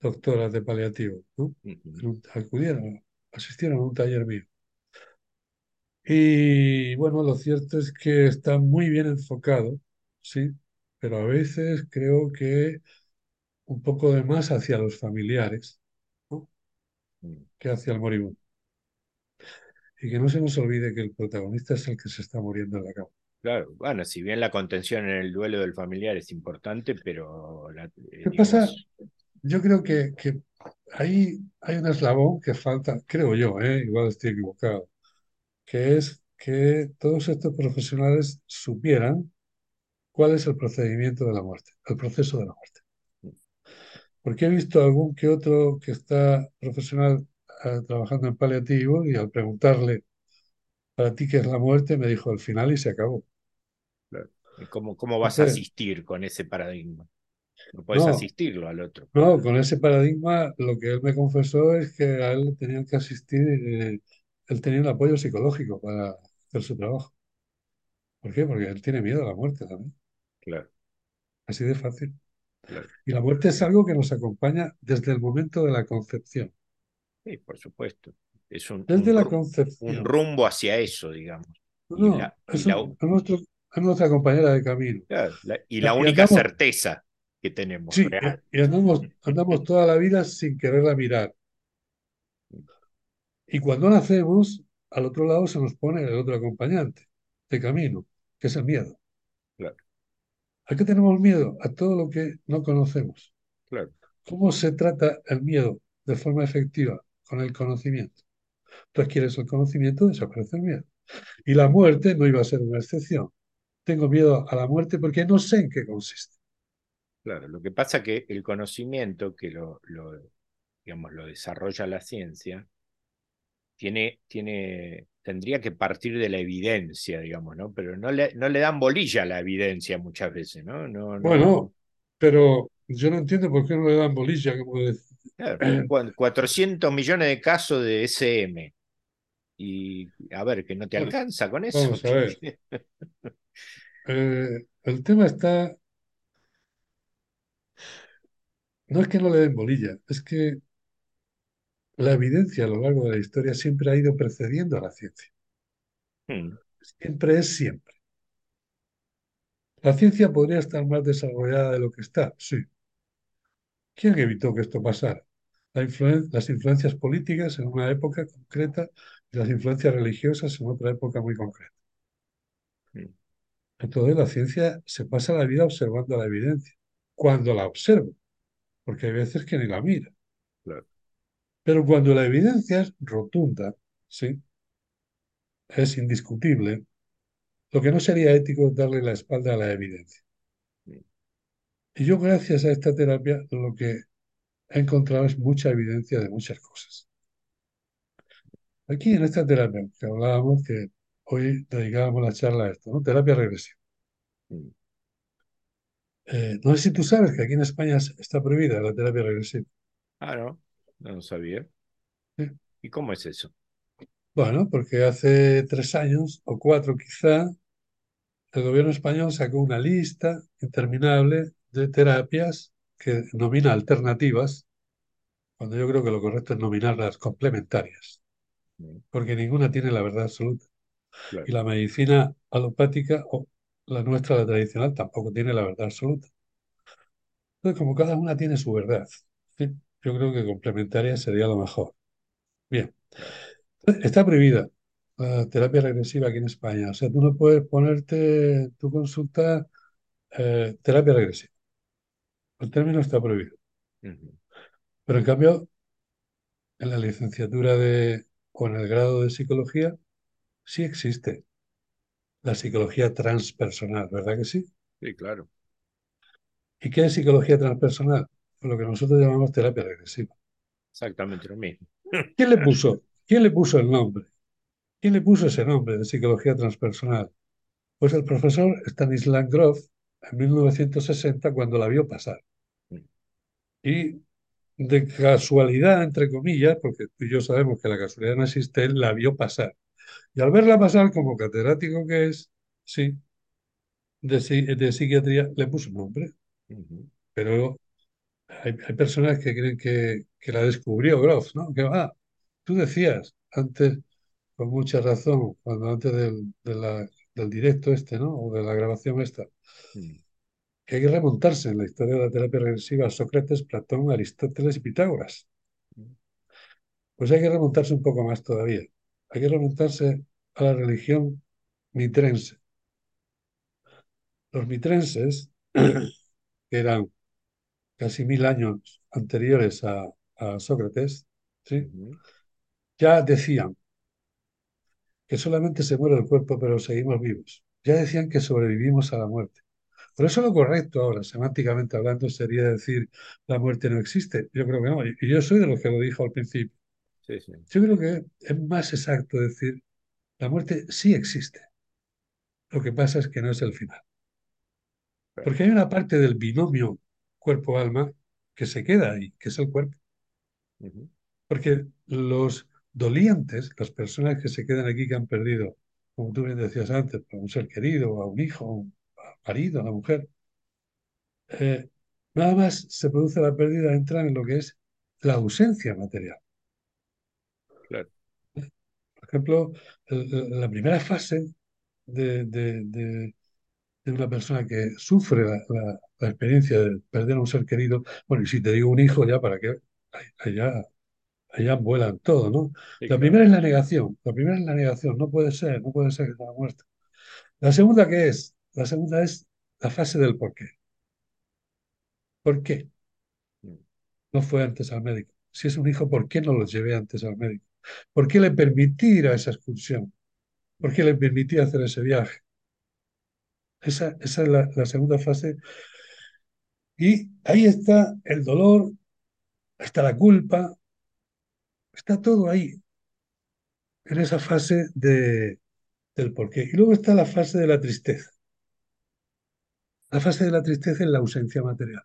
doctoras de paliativo, ¿no? Uh -huh, Acudieron, asistieron a un taller mío. Y bueno, lo cierto es que está muy bien enfocado, sí, pero a veces creo que un poco de más hacia los familiares, ¿no? uh, que hacia el moribundo. Y que no se nos olvide que el protagonista es el que se está muriendo en la cama. claro, bueno, si bien la contención en el duelo del familiar es importante, pero la, eh, ¿Qué pasa? Yo creo que, que ahí hay un eslabón que falta, creo yo, ¿eh? igual estoy equivocado, que es que todos estos profesionales supieran cuál es el procedimiento de la muerte, el proceso de la muerte. Porque he visto algún que otro que está profesional eh, trabajando en paliativo y al preguntarle, ¿para ti qué es la muerte? me dijo al final y se acabó. ¿cómo, ¿cómo vas a Entonces, asistir con ese paradigma? No puedes no, asistirlo al otro. no, con ese paradigma lo que él me confesó es que a él tenían que asistir, eh, él tenía un apoyo psicológico para hacer su trabajo. ¿Por qué? Porque él tiene miedo a la muerte también, Claro, así de fácil. Claro. Y la muerte es algo que nos acompaña desde el momento de la concepción. Sí, por supuesto. Es un, Desde un, la un concepción. rumbo hacia eso, digamos. No, la, es, la, un- es nuestro, es nuestra compañera de camino. claro, la, y la Y única andamos, certeza que tenemos sí, real. y andamos, andamos toda la vida sin quererla mirar. Y cuando nacemos, al otro lado se nos pone el otro acompañante de camino, que es el miedo. ¿A qué tenemos miedo? A todo lo que no conocemos. claro, ¿Cómo se trata el miedo de forma efectiva? Con el conocimiento. Tú adquieres el conocimiento, desaparece el miedo. Y la muerte no iba a ser una excepción. Tengo miedo a la muerte porque no sé en qué consiste. claro. Lo que pasa es que el conocimiento que lo, lo, digamos, lo desarrolla la ciencia tiene, tiene, tendría que partir de la evidencia, digamos, ¿no? Pero no le, no le dan bolilla a la evidencia muchas veces, ¿no? No, Bueno, no. pero yo no entiendo por qué no le dan bolilla, Claro, 400 millones de casos de SM. Y a ver, que no te Bueno, alcanza con eso. vamos a ver. Eh, el tema está, no es que no le den bolilla, es que la evidencia a lo largo de la historia siempre ha ido precediendo a la ciencia. Hmm, Siempre es siempre. La ciencia podría estar más desarrollada de lo que está, sí. ¿Quién evitó que esto pasara? La influen- las influencias políticas en una época concreta y las influencias religiosas en otra época muy concreta. hmm, Entonces la ciencia se pasa la vida observando la evidencia, cuando la observa, porque hay veces que ni la mira. claro, Pero cuando la evidencia es rotunda, ¿sí? es indiscutible, lo que no sería ético es darle la espalda a la evidencia. Y yo gracias a esta terapia lo que he encontrado es mucha evidencia de muchas cosas. Aquí en esta terapia que hablábamos, que hoy dedicábamos la charla a esto, ¿no? Terapia regresiva. Mm. Eh, no sé si tú sabes que aquí en España está prohibida la terapia regresiva. Ah, no, sabía. ¿Y cómo es eso? Bueno, porque hace tres años o cuatro quizá, el gobierno español sacó una lista interminable de terapias que nomina alternativas, cuando yo creo que lo correcto es nominarlas complementarias, Mm, porque ninguna tiene la verdad absoluta. Claro, Y la medicina alopática o la nuestra, la tradicional, tampoco tiene la verdad absoluta. Entonces, como cada una tiene su verdad, ¿sí? Yo creo que complementaria sería lo mejor. Bien, está prohibida la terapia regresiva aquí en España. O sea, tú no puedes ponerte tu consulta eh, terapia regresiva. El término está prohibido. Pero en cambio, en la licenciatura de, o en el grado de psicología, sí existe la psicología transpersonal, ¿verdad que sí? Sí, claro, ¿Y qué es psicología transpersonal? Pues lo que nosotros llamamos terapia regresiva. exactamente lo mismo. ¿Quién le puso? ¿Quién le puso el nombre? ¿Quién le puso ese nombre de psicología transpersonal? Pues el profesor Stanislav Grof en 1960 cuando la vio pasar. Mm, Y de casualidad, entre comillas, porque tú y yo sabemos que la casualidad no existe, él la vio pasar. Y al verla pasar como catedrático que es, sí, de, de psiquiatría, le puso un nombre. ujú, Pero hay, hay personas que creen que, que la descubrió Grof, ¿no? Que, ah, tú decías antes, con mucha razón, cuando antes del, de la- del directo este, ¿no? O de la grabación esta, mm, que hay que remontarse en la historia de la terapia regresiva a Sócrates, Platón, Aristóteles y Pitágoras. Pues hay que remontarse un poco más todavía. Hay que remontarse a la religión mitrense. Los mitrenses, que eran casi mil años anteriores a, a Sócrates, ¿sí? ya decían que solamente se muere el cuerpo, pero seguimos vivos. Ya decían que sobrevivimos a la muerte. Por eso lo correcto ahora, semánticamente hablando, sería decir la muerte no existe. Yo creo que no. Y yo soy de los que lo dijo al principio. Sí, sí, Yo creo que es más exacto decir la muerte sí existe. Lo que pasa es que no es el final. Porque hay una parte del binomio cuerpo-alma que se queda ahí, que es el cuerpo. Porque los dolientes, las personas que se quedan aquí que han perdido, como tú bien decías antes, a un ser querido, a un hijo, a un marido, a una mujer, eh, nada más se produce la pérdida, entran en lo que es la ausencia material. claro, Por ejemplo, la primera fase de, de- de- de una persona que sufre la, la- la experiencia de perder a un ser querido, bueno, y si te digo un hijo, ya para qué, allá, allá vuelan todo, ¿no? sí, La claro. primera es la negación, la primera es la negación, no puede ser, no puede ser que estaba muerto. La segunda, ¿qué es? La segunda es la fase del por qué. ¿Por qué Mm, no fue antes al médico? Si es un hijo, ¿por qué no lo llevé antes al médico? ¿Por qué le permití ir a esa excursión? ¿Por qué le permití hacer ese viaje? Esa, esa es la, la segunda fase. Y ahí está el dolor, está la culpa, está todo ahí, en esa fase de, del porqué. Y luego está la fase de la tristeza. La fase de la tristeza es la ausencia material.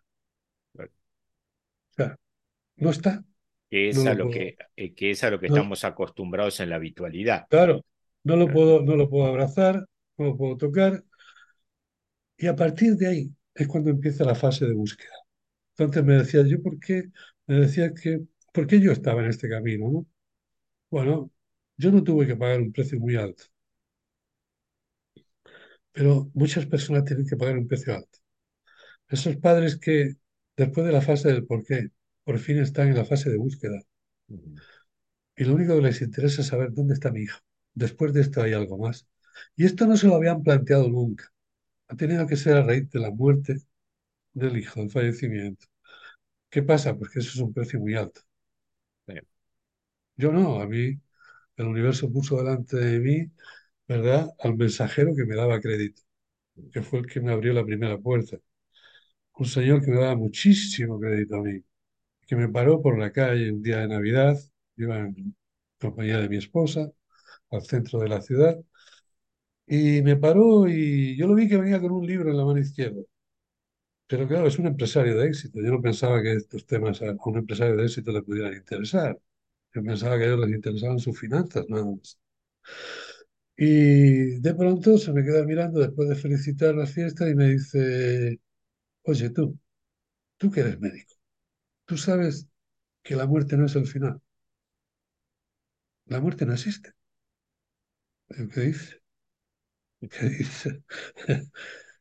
O sea, no está, Que no es a lo que, eh, que es a lo que no, estamos acostumbrados en la habitualidad. claro, no lo puedo, no lo puedo abrazar, no lo puedo tocar. Y a partir de ahí es cuando empieza la fase de búsqueda. Entonces me decía yo, ¿por qué? Me decía que, ¿por qué yo estaba en este camino, no? Bueno, yo no tuve que pagar un precio muy alto, pero muchas personas tienen que pagar un precio alto. Esos padres que después de la fase del por qué, por fin están en la fase de búsqueda y lo único que les interesa es saber dónde está mi hijo. Después de esto hay algo más. Y esto no se lo habían planteado nunca. Ha tenido que ser a raíz de la muerte del hijo, del fallecimiento. ¿Qué pasa? Pues que eso es un precio muy alto. Yo no, a mí el universo puso delante de mí, ¿verdad?, al mensajero que me daba crédito, que fue el que me abrió la primera puerta. Un señor que me daba muchísimo crédito a mí, que me paró por la calle un día de Navidad, iba en compañía de mi esposa al centro de la ciudad, y me paró y yo lo vi que venía con un libro en la mano izquierda. Pero claro, es un empresario de éxito. Yo no pensaba que estos temas a un empresario de éxito le pudieran interesar. Yo pensaba que a ellos les interesaban sus finanzas, nada más. Y de pronto se me queda mirando después de felicitar la fiesta y me dice, oye tú, tú que eres médico, tú sabes que la muerte no es el final. La muerte no existe. ¿Qué dice?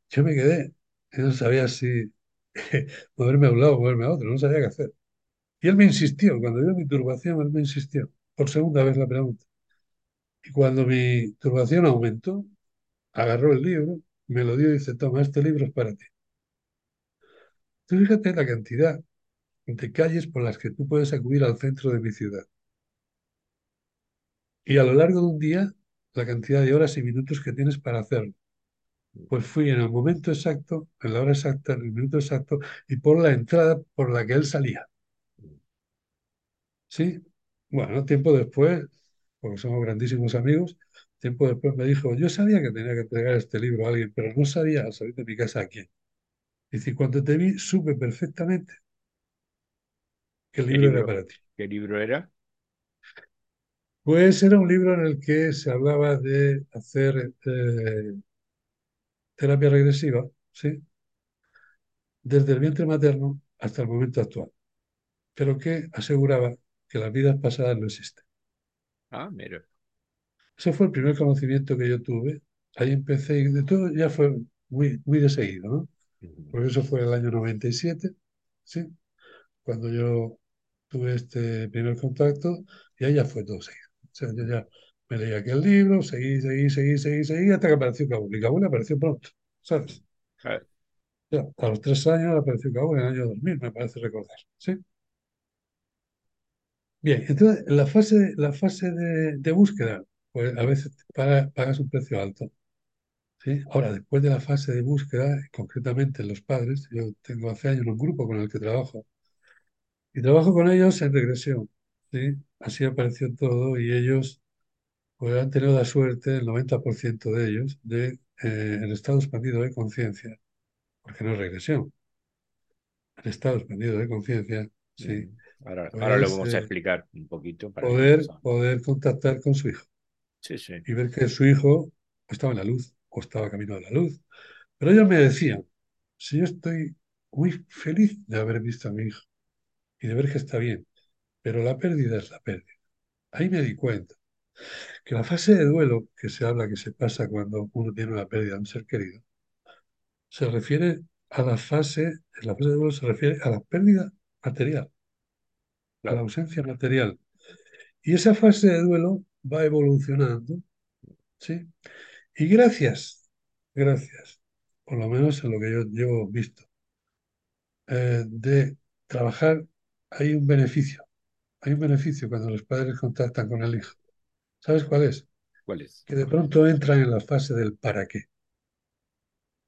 Yo me quedé. Yo no sabía si moverme a un lado o moverme a otro. No sabía qué hacer. Y él me insistió. Cuando vio mi turbación, él me insistió. Por segunda vez la pregunta. Y cuando mi turbación aumentó, agarró el libro, me lo dio y dice, toma, este libro es para ti. Tú fíjate la cantidad de calles por las que tú puedes acudir al centro de mi ciudad. Y a lo largo de un día, la cantidad de horas y minutos que tienes para hacerlo. Pues fui en el momento exacto, en la hora exacta, en el minuto exacto, y por la entrada por la que él salía. ¿Sí? Bueno, tiempo después, porque somos grandísimos amigos, tiempo después me dijo, yo sabía que tenía que entregar este libro a alguien, pero no sabía al salir de mi casa a quién. Y decir, cuando te vi, supe perfectamente que el ¿Qué libro, libro? era para ti. ¿Qué libro era? Pues era un libro en el que se hablaba de hacer eh, terapia regresiva, ¿sí? Desde el vientre materno hasta el momento actual, pero que aseguraba que las vidas pasadas no existen. Ah, mira. Ese fue el primer conocimiento que yo tuve. Ahí empecé y de todo ya fue muy, muy de seguido, ¿no? Porque eso fue el año 97, ¿sí? Cuando yo tuve este primer contacto y ahí ya fue todo seguido. O sea, yo ya me leí aquel libro, seguí, seguí, seguí, seguí, seguí, hasta que apareció Kabul. Y Kabul apareció pronto, ¿sabes? Ya, a los tres años apareció Kabul en el año 2000, me parece recordar, ¿sí? Bien, entonces la fase, la fase de, de búsqueda, pues a veces paga- pagas un precio alto. ¿sí? Ahora, después de la fase de búsqueda, concretamente los padres, yo tengo hace años un grupo con el que trabajo y trabajo con ellos en regresión. ¿sí? Así apareció todo y ellos pues, han tenido la suerte, el 90% de ellos, de eh, el estado expandido de conciencia, porque no es regresión, el estado expandido de conciencia, sí. Ahora, ahora lo pues vamos a eh, explicar un poquito para poder, poder contactar con su hijo. Sí, sí. y ver que su hijo estaba en la luz o estaba camino a la luz. Pero ellos me decían, si yo estoy muy feliz de haber visto a mi hijo y de ver que está bien, pero la pérdida es la pérdida. Ahí me di cuenta que la fase de duelo que se habla, que se pasa cuando uno tiene una pérdida de un ser querido, se refiere a la fase, la fase de duelo se refiere a la pérdida material, a la ausencia material. Y esa fase de duelo va evolucionando, ¿sí? Y gracias, gracias, por lo menos en lo que yo llevo visto, eh, de trabajar, hay un beneficio. Hay un beneficio cuando los padres contactan con el hijo. ¿Sabes cuál es? ¿Cuál es? Que de pronto entran en la fase del para qué.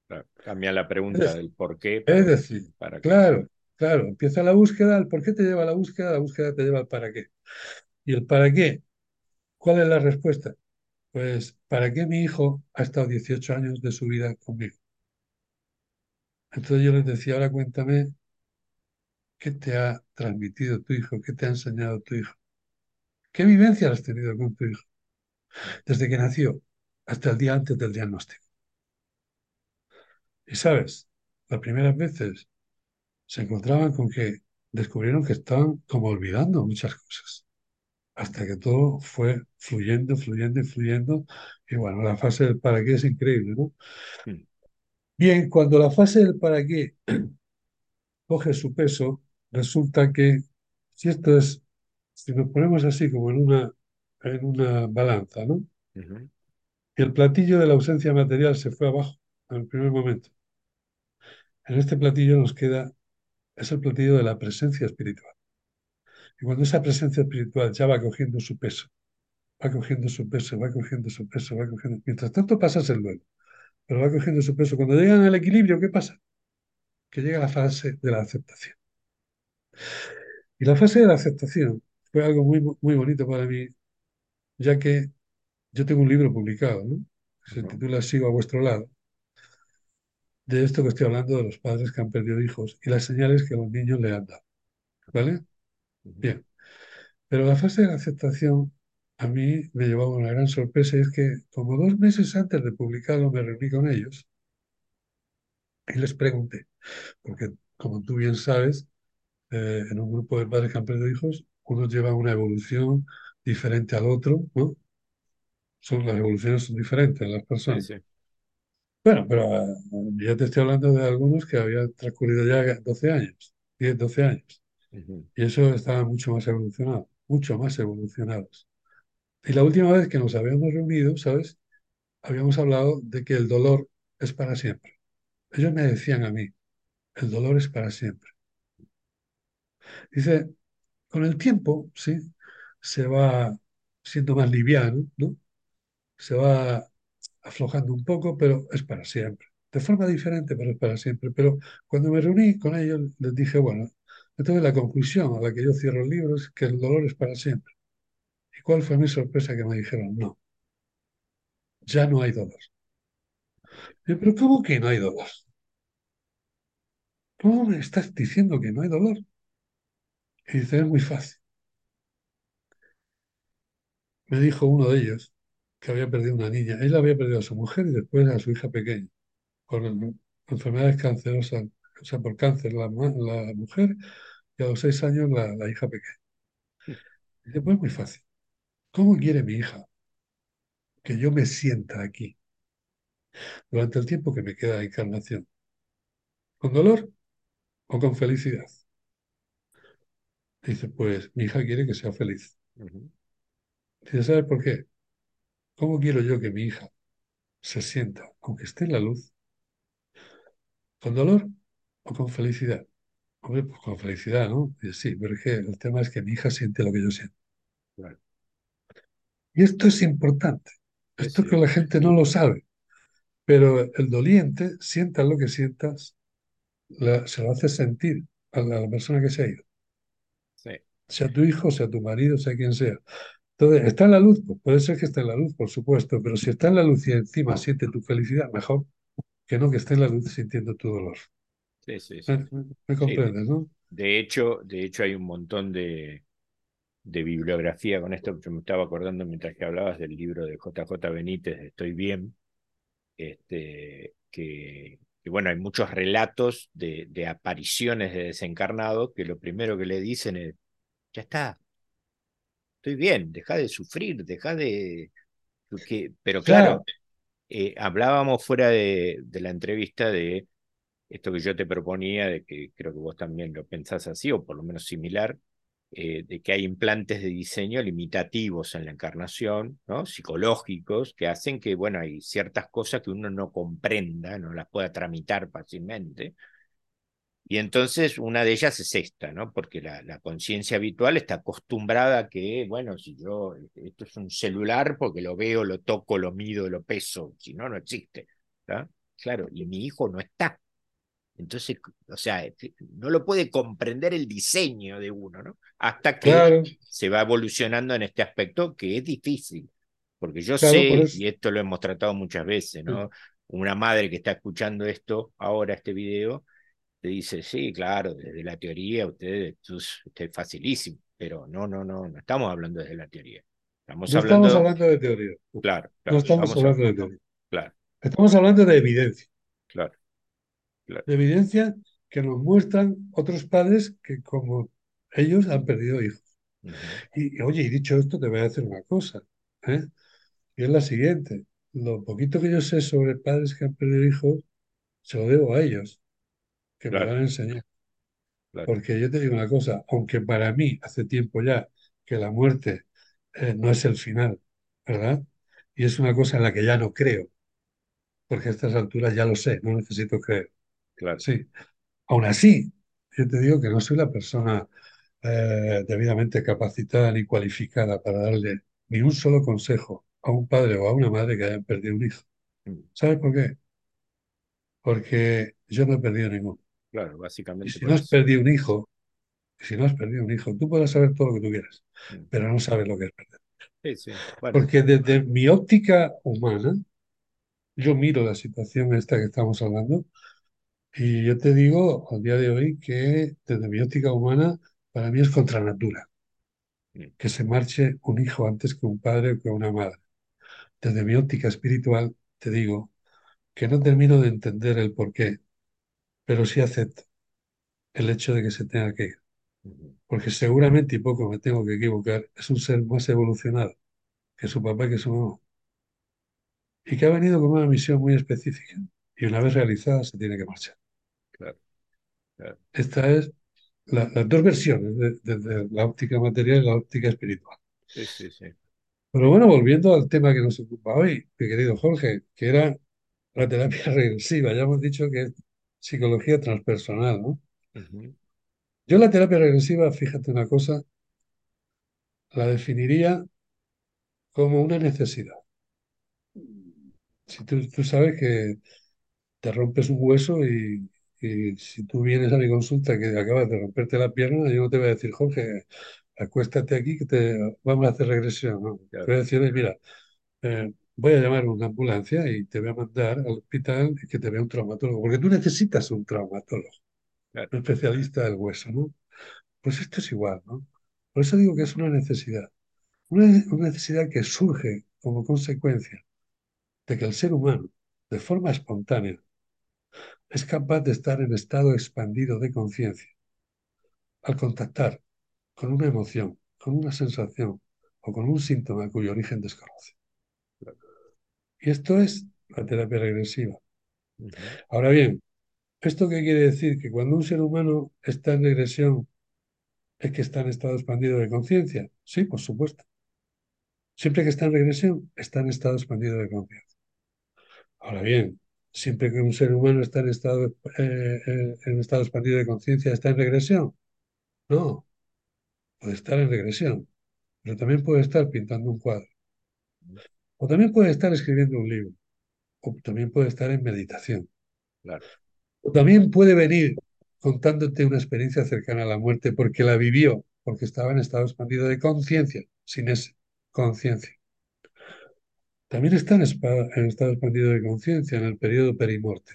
Claro. Cambia la pregunta del por qué es decir, para qué. claro, claro, empieza la búsqueda, el por qué te lleva a la búsqueda, la búsqueda te lleva al para qué. ¿Y el para qué? ¿Cuál es la respuesta? Pues, ¿para qué mi hijo ha estado 18 años de su vida conmigo? Entonces yo les decía, ahora cuéntame ¿Qué te ha transmitido tu hijo? ¿Qué te ha enseñado tu hijo? ¿Qué vivencia has tenido con tu hijo? Desde que nació hasta el día antes del diagnóstico. Y sabes, las primeras veces se encontraban con que descubrieron que estaban como olvidando muchas cosas. Hasta que todo fue fluyendo, fluyendo y fluyendo. Y bueno, la fase del para qué es increíble, ¿no? Bien, cuando la fase del para qué coge su peso, resulta que si esto es, si nos ponemos así como en una, en una balanza, ¿no? el platillo de la ausencia material se fue abajo en el primer momento. En este platillo nos queda, es el platillo de la presencia espiritual. Y cuando esa presencia espiritual ya va cogiendo su peso, va cogiendo su peso, va cogiendo su peso, va cogiendo. Mientras tanto pasas el duelo, pero va cogiendo su peso. Cuando llegan al equilibrio, ¿qué pasa? Que llega la fase de la aceptación. Y la fase de la aceptación fue algo muy, muy bonito para mí, ya que yo tengo un libro publicado, ¿no? Se titula Sigo a vuestro lado, de esto que estoy hablando de los padres que han perdido hijos y las señales que los niños le han dado, ¿vale? Bien, pero la fase de la aceptación a mí me llevó a una gran sorpresa y es que como dos meses antes de publicarlo me reuní con ellos y les pregunté, porque como tú bien sabes, eh, en un grupo de padres que han perdido hijos, unos llevan una evolución diferente al otro, ¿no? Son, las evoluciones son diferentes en las Sí, personas. sí. Bueno, pero ah, ya te estoy hablando de algunos que habían transcurrido ya 12 años, 10, 12 años, Ujú, y eso estaba mucho más evolucionado, mucho más evolucionados. Y la última vez que nos habíamos reunido, ¿sabes? Habíamos hablado de que el dolor es para siempre. Ellos me decían a mí, el dolor es para siempre. Dice, con el tiempo, sí, se va siendo más liviano, ¿no? Se va aflojando un poco, pero es para siempre. De forma diferente, pero es para siempre. Pero cuando me reuní con ellos, les dije, bueno, entonces la conclusión a la que yo cierro el libro es que el dolor es para siempre. ¿Y cuál fue mi sorpresa? Que me dijeron, no, ya no hay dolor. Pero ¿cómo que no hay dolor? ¿Cómo me estás diciendo que no hay dolor? Y dice, es muy fácil. Me dijo uno de ellos que había perdido una niña. Él había perdido a su mujer y después a su hija pequeña por enfermedades cancerosas, o sea, por cáncer la, la mujer y a los seis años la, la hija pequeña. Y dice, pues muy fácil. ¿Cómo quiere mi hija que yo me sienta aquí durante el tiempo que me queda de encarnación? ¿Con dolor o con felicidad? Dice, pues mi hija quiere que sea feliz. Dice, ¿sabes por qué? ¿Cómo quiero yo que mi hija se sienta, aunque esté en la luz, con dolor o con felicidad? Hombre, pues con felicidad, ¿no? Dice, sí, pero es que el tema es que mi hija siente lo que yo siento. claro. Y esto es importante. Sí, Esto que sí, la gente no lo sabe. Pero el doliente, sienta lo que sientas, la- se lo hace sentir a la, a la persona que se ha ido. Sea tu hijo, sea tu marido, sea quien sea. Entonces, ¿está en la luz? Pues puede ser que esté en la luz, por supuesto, pero si está en la luz y encima siente tu felicidad, mejor que no que esté en la luz sintiendo tu dolor. sí, sí, sí. ¿Me, me- Sí, comprendes, no? de hecho, de hecho hay un montón de, de bibliografía con esto. Yo me estaba acordando mientras que hablabas del libro de JJ Benítez, de Estoy bien, este, que, que, bueno, hay muchos relatos de, de apariciones de desencarnados que lo primero que le dicen es, ya está, estoy bien, deja de sufrir, deja de... Pero Claro, claro, eh, hablábamos fuera de, de la entrevista de esto que yo te proponía, de que creo que vos también lo pensás así, o por lo menos similar, eh, de que hay implantes de diseño limitativos en la encarnación, ¿no? psicológicos, que hacen que, bueno, hay ciertas cosas que uno no comprenda, no las pueda tramitar fácilmente. Y entonces una de ellas es esta, ¿no? Porque la, la conciencia habitual está acostumbrada a que, bueno, si yo, esto es un celular porque lo veo, lo toco, lo mido, lo peso, si no, no existe. ¿tá? Claro, y mi hijo no está. Entonces, o sea, no lo puede comprender el diseño de uno, ¿no? Hasta que claro, se va evolucionando en este aspecto que es difícil, porque yo claro, sé, y esto lo hemos tratado muchas veces, Sí. ¿no? Una madre que está escuchando esto ahora, este video, te dice, sí, claro, desde la teoría usted, usted es facilísimo, pero no, no, no, no estamos hablando desde la teoría. Estamos No estamos hablando, hablando de teoría. Claro, no estamos hablando de teoría. claro, Estamos hablando de evidencia. claro, claro. de evidencia que nos muestran otros padres que como ellos han perdido hijos. Uh -huh, y, oye, y dicho esto, te voy a decir una cosa, ¿eh? y es la siguiente. Lo poquito que yo sé sobre padres que han perdido hijos, se lo debo a ellos, que me lo han enseñado. claro, Porque yo te digo una cosa, aunque para mí hace tiempo ya que la muerte eh, no es el final, ¿verdad? Y es una cosa en la que ya no creo, porque a estas alturas ya lo sé, no necesito creer. claro. Sí, Aún así, yo te digo que no soy la persona eh, debidamente capacitada ni cualificada para darle ni un solo consejo a un padre o a una madre que hayan perdido un hijo. Mm, ¿Sabes por qué? Porque yo no he perdido ninguno. Claro, Y básicamente si no has eso. perdido un hijo, si no has perdido un hijo, tú puedes saber todo lo que tú quieras, mm. pero no sabes lo que es perder. Sí, sí. Bueno, Porque desde mi óptica humana, yo miro la situación esta que estamos hablando y yo te digo al día de hoy que desde mi óptica humana, para mí es contra natura mm, que se marche un hijo antes que un padre o que una madre. Desde mi óptica espiritual, te digo que no termino de entender el porqué, pero sí acepto el hecho de que se tenga que ir. Porque seguramente, y poco me tengo que equivocar, es un ser más evolucionado que su papá y que su mamá. Y que ha venido con una misión muy específica. Y una vez realizada, se tiene que marchar. claro, claro. Esta es la- las dos versiones, de- desde la óptica material y la óptica espiritual. Sí, sí, sí. Pero bueno, volviendo al tema que nos ocupa hoy, mi querido Jorge, que era la terapia regresiva. Ya hemos dicho que psicología transpersonal, ¿no? Yo la terapia regresiva, fíjate una cosa, la definiría como una necesidad. Si tú, tú sabes que te rompes un hueso y, y si tú vienes a mi consulta que acabas de romperte la pierna, yo no te voy a decir, Jorge, acuéstate aquí que te vamos a hacer regresión, ¿no? Te voy a decir, "Oye, mira, eh, voy a llamar a una ambulancia y te voy a mandar al hospital y que te vea un traumatólogo, porque tú necesitas un traumatólogo, claro, un especialista del hueso, ¿no? Pues esto es igual, ¿no? Por eso digo que es una necesidad, una, una necesidad que surge como consecuencia de que el ser humano, de forma espontánea, es capaz de estar en estado expandido de conciencia al contactar con una emoción, con una sensación o con un síntoma cuyo origen desconoce. Y esto es la terapia regresiva. Ahora bien, ¿esto qué quiere decir? Que cuando un ser humano está en regresión es que está en estado expandido de conciencia. Sí, por supuesto. Siempre que está en regresión, está en estado expandido de conciencia. Ahora bien, siempre que un ser humano está en estado, eh, eh, en estado expandido de conciencia, ¿está en regresión? No, puede estar en regresión, pero también puede estar pintando un cuadro, o también puede estar escribiendo un libro, o también puede estar en meditación, Claro, o también puede venir contándote una experiencia cercana a la muerte porque la vivió, porque estaba en estado expandido de conciencia, sin ese, conciencia. También está en, estado expandido de conciencia en el periodo perimorte.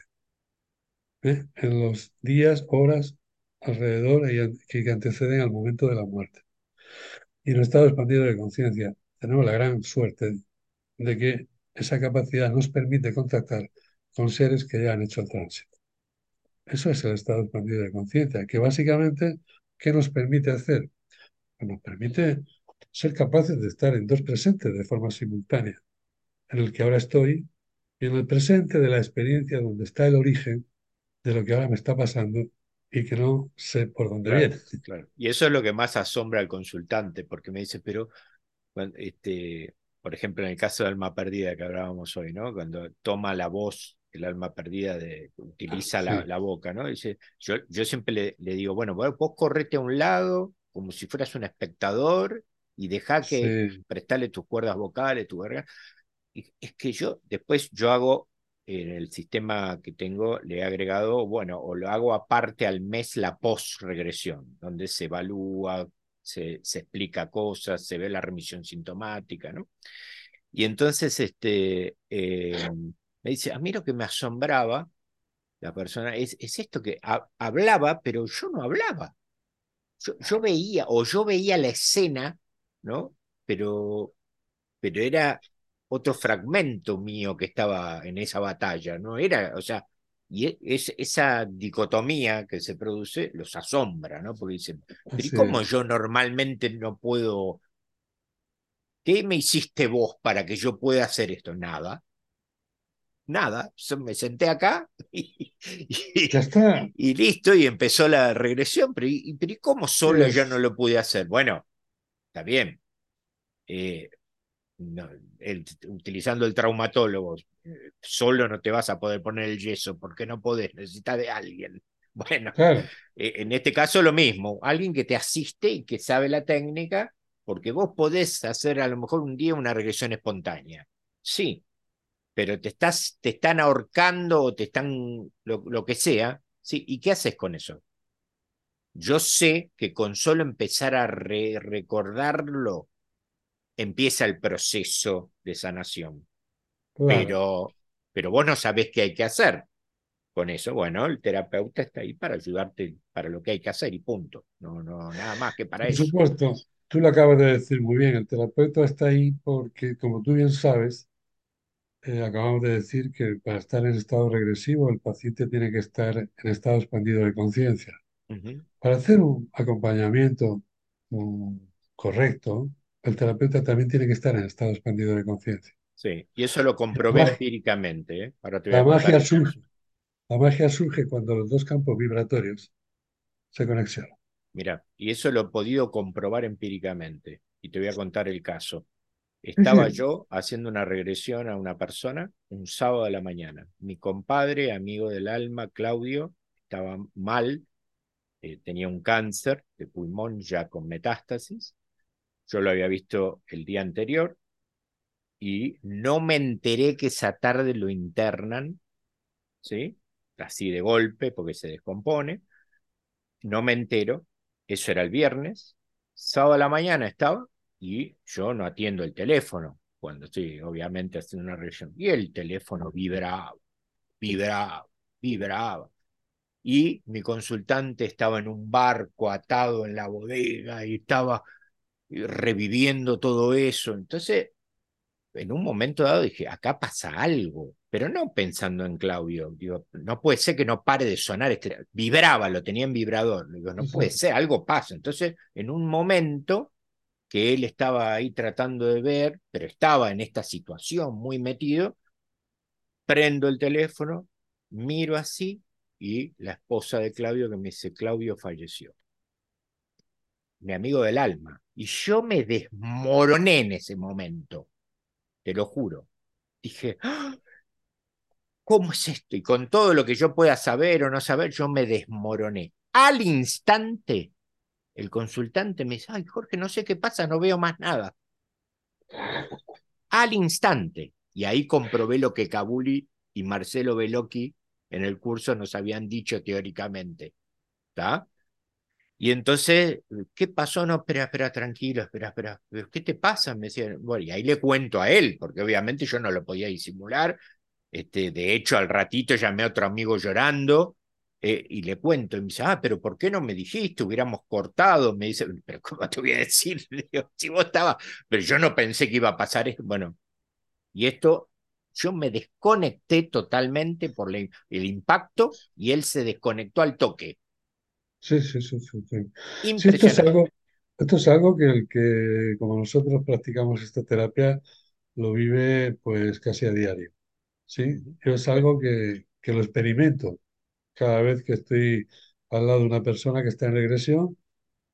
¿eh? en los días, horas alrededor que que anteceden al momento de la muerte. Y en el estado expandido de conciencia tenemos la gran suerte de que esa capacidad nos permite contactar con seres que ya han hecho el tránsito. Eso es el estado expandido de conciencia, que básicamente, ¿qué nos permite hacer? Pues nos permite ser capaces de estar en dos presentes de forma simultánea, en el que ahora estoy y en el presente de la experiencia donde está el origen de lo que ahora me está pasando y que no sé por dónde claro, viene. claro. Y eso es lo que más asombra al consultante, porque me dice, pero, cuan- este, por ejemplo, en el caso de alma perdida que hablábamos hoy, ¿no? Cuando toma la voz, el alma perdida de, utiliza la, Sí, la boca, ¿no? Dice, yo, yo siempre le, le digo, bueno, vos vos correte a un lado, como si fueras un espectador, y deja que sí, prestarle tus cuerdas vocales, tu garganta. Y es que yo, después yo hago, en el sistema que tengo, le he agregado, bueno, o lo hago aparte al mes la post-regresión, donde se evalúa, se, explica cosas, se ve la remisión sintomática, ¿no? Y entonces este, eh, me dice, a mí lo que me asombraba, la persona, es, es esto que ha, hablaba, pero yo no hablaba. Yo, yo veía, o yo veía la escena, ¿no? Pero pero era otro fragmento mío que estaba en esa batalla, ¿no? Era, o sea, y e- es, esa dicotomía que se produce los asombra, ¿no? Porque dicen, pero ¿y cómo yo normalmente no puedo? ¿Qué me hiciste vos para que yo pueda hacer esto? Nada, nada. Me senté acá y, Ya y, está. y listo, y empezó la regresión, pero ¿y, pero ¿y cómo solo yo no lo pude hacer? Bueno, está bien. Eh, no, el, utilizando el traumatólogo, eh, solo no te vas a poder poner el yeso porque no podés, necesitas de alguien. Bueno, claro, eh, en este caso lo mismo, alguien que te asiste y que sabe la técnica, porque vos podés hacer a lo mejor un día una regresión espontánea. Sí, pero te, estás, te están ahorcando o te están lo, lo que sea, ¿sí? ¿Y qué haces con eso? Yo sé que con solo empezar a re recordarlo, empieza el proceso de sanación. Claro. Pero, pero vos no sabés qué hay que hacer con eso. Bueno, el terapeuta está ahí para ayudarte para lo que hay que hacer y punto. No, no, nada más que para Por eso. supuesto, tú lo acabas de decir muy bien, el terapeuta está ahí porque, como tú bien sabes, eh, acabamos de decir que para estar en estado regresivo el paciente tiene que estar en estado expandido de conciencia. Uh -huh. Para hacer un acompañamiento um, correcto, el terapeuta también tiene que estar en estado expandido de conciencia. Sí, y eso lo comprobé La, empíricamente. ¿eh? Ahora te voy la a magia surge. La magia surge cuando los dos campos vibratorios se conexionan. Mira, y eso lo he podido comprobar empíricamente. Y te voy a contar el caso. Estaba yo haciendo una regresión a una persona un sábado de la mañana. Mi compadre, amigo del alma, Claudio, estaba mal, eh, tenía un cáncer de pulmón ya con metástasis. Yo lo había visto el día anterior y no me enteré que esa tarde lo internan, ¿sí? Así de golpe porque se descompone. No me entero. Eso era el viernes. Sábado a la mañana estaba y yo no atiendo el teléfono cuando estoy obviamente haciendo una reunión. Y el teléfono vibraba, vibraba, vibraba. Y mi consultante estaba en un barco atado en la bodega y estaba reviviendo todo eso. Entonces, en un momento dado dije, acá pasa algo, pero no pensando en Claudio. Digo, no puede ser que no pare de sonar. Este... Vibraba, lo tenía en vibrador. Digo, no puede ser, algo pasa. Entonces, en un momento que él estaba ahí tratando de ver, pero estaba en esta situación muy metido, prendo el teléfono, miro así y la esposa de Claudio que me dice, Claudio falleció. Mi amigo del alma. Y yo me desmoroné en ese momento, te lo juro. Dije, ¡Ah! ¿cómo es esto? Y con todo lo que yo pueda saber o no saber, yo me desmoroné. Al instante el consultante me dice, ay, Jorge, no sé qué pasa, no veo más nada. Al instante. Y ahí comprobé lo que Cabuli y Marcelo Velocchi en el curso nos habían dicho teóricamente. ¿Está? Y entonces, ¿qué pasó? No, espera, espera, tranquilo, espera, espera. ¿Qué te pasa? Me decían, bueno, y ahí le cuento a él, porque obviamente yo no lo podía disimular. Este, de hecho, al ratito llamé a otro amigo llorando, eh, y le cuento, y me dice, ah, pero ¿por qué no me dijiste? Hubiéramos cortado. Me dice, pero ¿cómo te voy a decir? Si vos estabas, pero yo no pensé que iba a pasar esto. Bueno, y esto, yo me desconecté totalmente por el impacto y él se desconectó al toque. Sí, sí, sí. sí, sí. sí esto, es algo, esto es algo que el que, como nosotros practicamos esta terapia, lo vive pues casi a diario. ¿sí? Yo es algo que, que lo experimento cada vez que estoy al lado de una persona que está en regresión,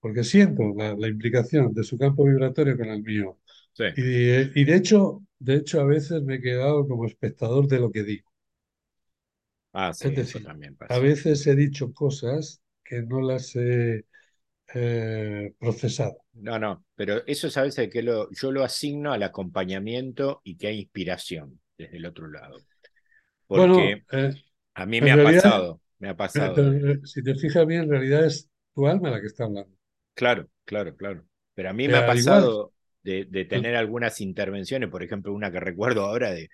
porque siento la, la implicación de su campo vibratorio con el mío. Sí. Y, y, de hecho, de hecho, a veces me he quedado como espectador de lo que digo. Ah, sí, es decir, eso también pasa. a veces he dicho cosas que no las he eh, procesado. No, no, pero eso sabes que lo, yo lo asigno al acompañamiento y que hay inspiración desde el otro lado. Porque bueno, eh, a mí me ha realidad, pasado, me ha pasado. Pero, pero, si te fijas bien, en realidad es tu alma la que está hablando. Claro, claro, claro. Pero a mí Eh, me ha pasado de, de tener algunas intervenciones, por ejemplo, una que recuerdo ahora de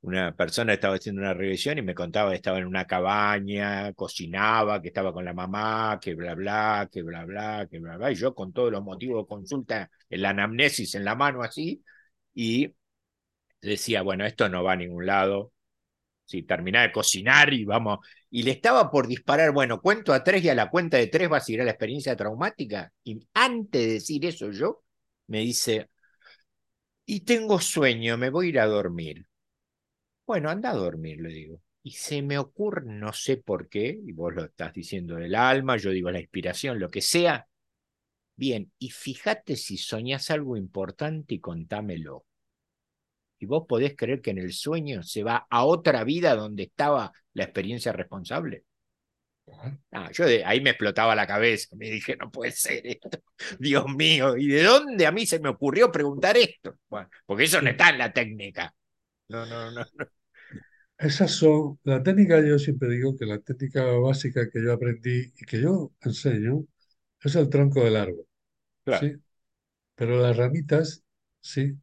una persona estaba haciendo una regresión y me contaba que estaba en una cabaña, cocinaba, que estaba con la mamá, que bla, bla, que bla, bla, que bla, bla. Y yo con todos los motivos de consulta, la anamnesis en la mano así, y decía, bueno, esto no va a ningún lado. Si terminaba de cocinar y vamos, y le estaba por disparar, bueno, cuento a tres y a la cuenta de tres va a seguir la experiencia traumática. Y antes de decir eso yo, me dice, y tengo sueño, me voy a ir a dormir. Bueno, anda a dormir, le digo. Y se me ocurre, no sé por qué, y vos lo estás diciendo del alma, yo digo la inspiración, lo que sea. Bien, y fíjate si soñás algo importante y contámelo. Y vos podés creer que en el sueño se va a otra vida donde estaba la experiencia responsable. Ah, yo de, ahí me explotaba la cabeza, me dije, no puede ser esto, Dios mío, ¿y de dónde a mí se me ocurrió preguntar esto? Bueno, porque eso no está en la técnica. No, no, no, no. Esas son, la técnica, yo siempre digo que la técnica básica que yo aprendí y que yo enseño es el tronco del árbol, claro. ¿sí? Pero las ramitas, sí,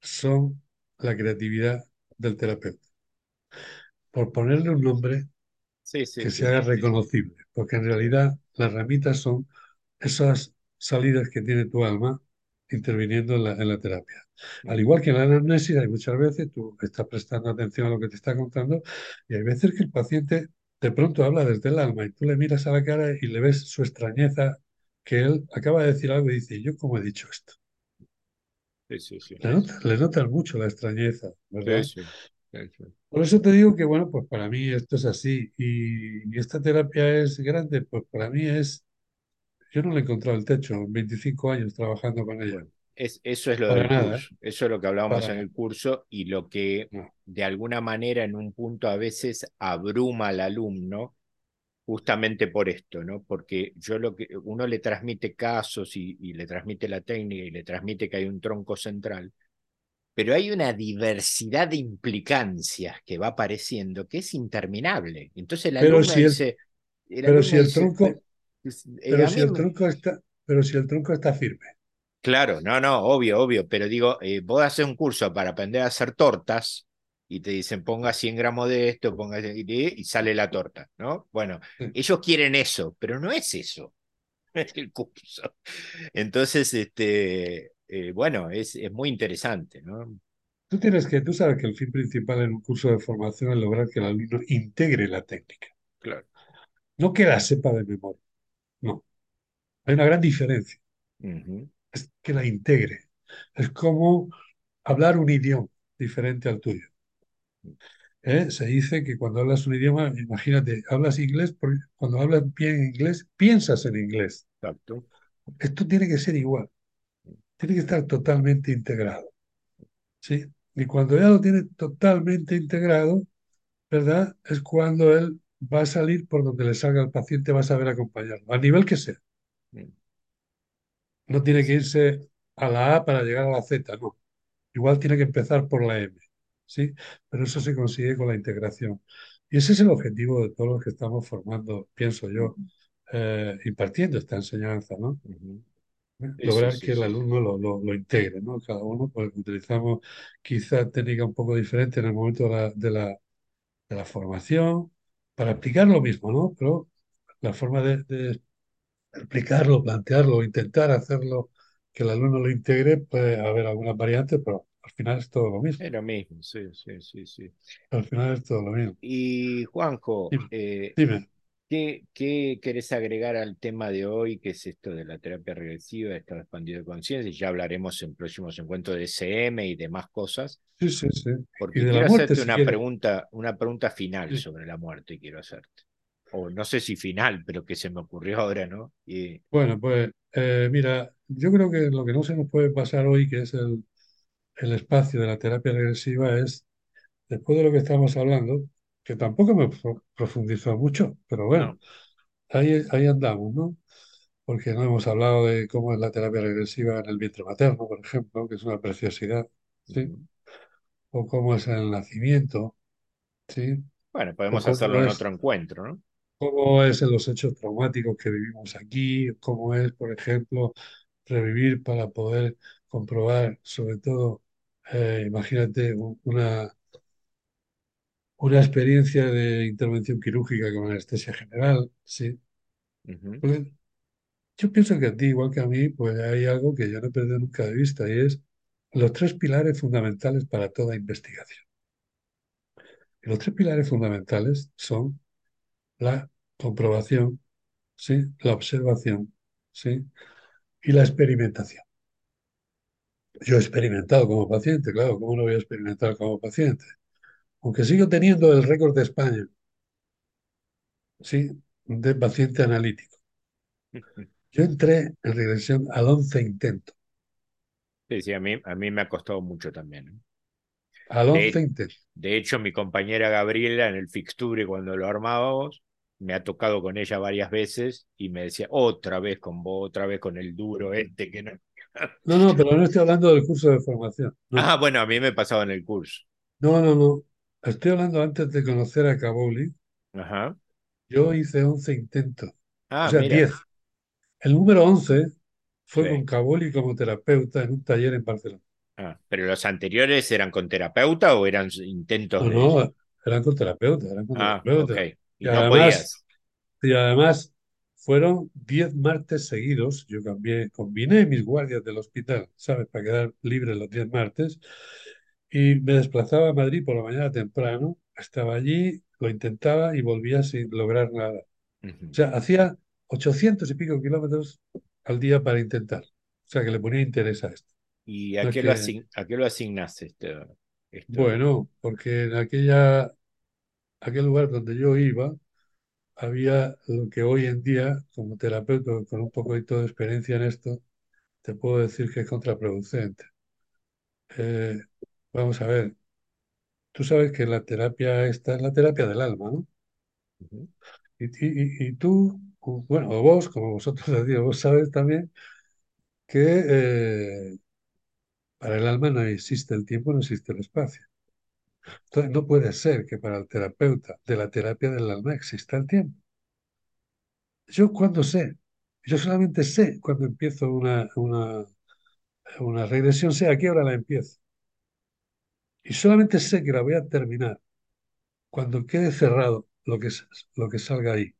son la creatividad del terapeuta. Por ponerle un nombre Sí, sí, que se haga reconocible, porque en realidad las ramitas son esas salidas que tiene tu alma interviniendo en la, en la terapia. Al igual que en la anamnesis, hay muchas veces tú estás prestando atención a lo que te está contando y hay veces que el paciente de pronto habla desde el alma y tú le miras a la cara y le ves su extrañeza, que él acaba de decir algo y dice, ¿yo cómo he dicho esto? Sí, sí, sí. Le notas, le notas mucho la extrañeza, ¿verdad? Por eso te digo que, bueno, pues para mí esto es así. Y, y esta terapia es grande, pues para mí es, yo no le he encontrado el techo, 25 años trabajando con ella. Es, eso es lo Para del nada, ¿eh? eso es lo que hablábamos Para en el curso y lo que No. de alguna manera en un punto a veces abruma al alumno justamente por esto, ¿no? Porque yo lo que uno le transmite casos y, y le transmite la técnica y le transmite que hay un tronco central, pero hay una diversidad de implicancias que va apareciendo que es interminable. Entonces Pero alumno si el, dice, el pero si el dice, tronco, eh, pero si el tronco está, pero si el tronco está firme. Claro, no, no, obvio, obvio, pero digo, eh, vos haces un curso para aprender a hacer tortas y te dicen ponga 100 gramos de esto, ponga y, y sale la torta, ¿no? Bueno, Sí. ellos quieren eso, pero no es eso el curso. Entonces, este, eh, bueno, es, es muy interesante, ¿no? Tú tienes que, tú sabes que el fin principal en un curso de formación es lograr que el alumno integre la técnica. Claro. No que la sepa de memoria. No. Hay una gran diferencia. Es que la integre. Es como hablar un idioma diferente al tuyo. ¿eh? Se dice que cuando hablas un idioma, imagínate, hablas inglés, porque cuando hablas bien inglés, piensas en inglés. Exacto. Esto tiene que ser igual, tiene que estar totalmente integrado, ¿sí? Y cuando ya lo tiene totalmente integrado, ¿verdad? Es cuando él va a salir por donde le salga el paciente, va a saber acompañarlo, a nivel que sea. No tiene que irse a la A para llegar a la Z, no. Igual tiene que empezar por la M, ¿sí? Pero eso se consigue con la integración. Y ese es el objetivo de todos los que estamos formando, pienso yo, eh, impartiendo esta enseñanza, ¿no? ¿Eh? Sí, sí, Lograr que el alumno lo, lo, lo integre, ¿no? Cada uno pues, utilizamos quizá técnica un poco diferente en el momento de la, de la, de la formación para explicar lo mismo, ¿no? Pero la forma de, de explicarlo, plantearlo, intentar hacerlo, que el alumno lo integre, puede haber algunas variantes, pero al final es todo lo mismo. Es lo mismo, sí, sí, sí, sí. Al final es todo lo mismo. Y Juanjo, Dime, eh, dime. ¿Qué, qué querés agregar al tema de hoy, que es esto de la terapia regresiva, estado expandido de conciencia? Y ya hablaremos en próximos encuentros de SM y demás cosas, Sí, sí, sí. Porque quiero muerte, hacerte si una pregunta, una pregunta final Sí. sobre la muerte, quiero hacerte. O no sé si final, pero que se me ocurrió ahora, ¿no? Y, Bueno, pues eh, mira, yo creo que lo que no se nos puede pasar hoy, que es el, el espacio de la terapia regresiva, es, después de lo que estamos hablando, que tampoco me pro- profundizó mucho, pero bueno, no. ahí, ahí andamos, ¿no? Porque no hemos hablado de cómo es la terapia regresiva en el vientre materno, por ejemplo, que es una preciosidad, ¿sí? O cómo es el nacimiento, ¿sí? Bueno, podemos hacerlo en es otro encuentro, ¿no? cómo es en los hechos traumáticos que vivimos aquí, cómo es, por ejemplo, revivir para poder comprobar, sobre todo, eh, imagínate una, una experiencia de intervención quirúrgica con anestesia general, ¿sí? Pues yo pienso que a ti, igual que a mí, pues hay algo que yo no he perdido nunca de vista y es los tres pilares fundamentales para toda investigación. Y los tres pilares fundamentales son la comprobación, ¿sí? La observación, ¿sí? y la experimentación. Yo he experimentado como paciente, claro, ¿cómo no voy a experimentar como paciente? Aunque sigo teniendo el récord de España, ¿sí? De paciente analítico. Yo entré en regresión al 11 intento, Sí, sí, a mí, a mí me ha costado mucho también. ¿no? al 11 De, intento. de hecho, mi compañera Gabriela en el Fixture, cuando lo armábamos, me ha tocado con ella varias veces y me decía, otra vez con vos, otra vez con el duro este que no. No, no, pero no estoy hablando del curso de formación, no, Ah, bueno, a mí me pasaba en el curso. no, no, no. Estoy hablando antes de conocer a Kabuli. Ajá. Yo hice 11 intentos, o Ah, sea, mira. 10. El número 11 fue con Sí. Caboli como terapeuta en un taller en Barcelona. Ah, ¿pero los anteriores eran con terapeuta o eran intentos No, de... no, eran con terapeuta, eran con Ah, terapeuta. Y Y no además, y además fueron 10 martes seguidos. Yo cambié, combiné mis guardias del hospital, ¿sabes? Para quedar libre los 10 martes. Y me desplazaba a Madrid por la mañana temprano. Estaba allí, lo intentaba y volvía sin lograr nada. O Ujú. sea, hacía 800 y pico kilómetros al día para intentar. O sea, que le ponía interés a esto. ¿Y a No qué lo, que, asign- a qué lo asignaste esto? esto? bueno, porque en aquella, aquel lugar donde yo iba, había lo que hoy en día, como terapeuta con un poquito de experiencia en esto, te puedo decir que es contraproducente. Eh, vamos a ver, tú sabes que la terapia esta es la terapia del alma, ¿no? Ujú. Y, y- y- y tú, bueno, o vos, como vosotros decís, vos sabes también que eh, para el alma no existe el tiempo, no existe el espacio. Entonces, no puede ser que para el terapeuta de la terapia del alma exista el tiempo. Yo cuando sé, yo solamente sé cuando empiezo una, una, una regresión, sé a qué hora la empiezo. Y solamente sé que la voy a terminar cuando quede cerrado lo que, lo que salga ahí.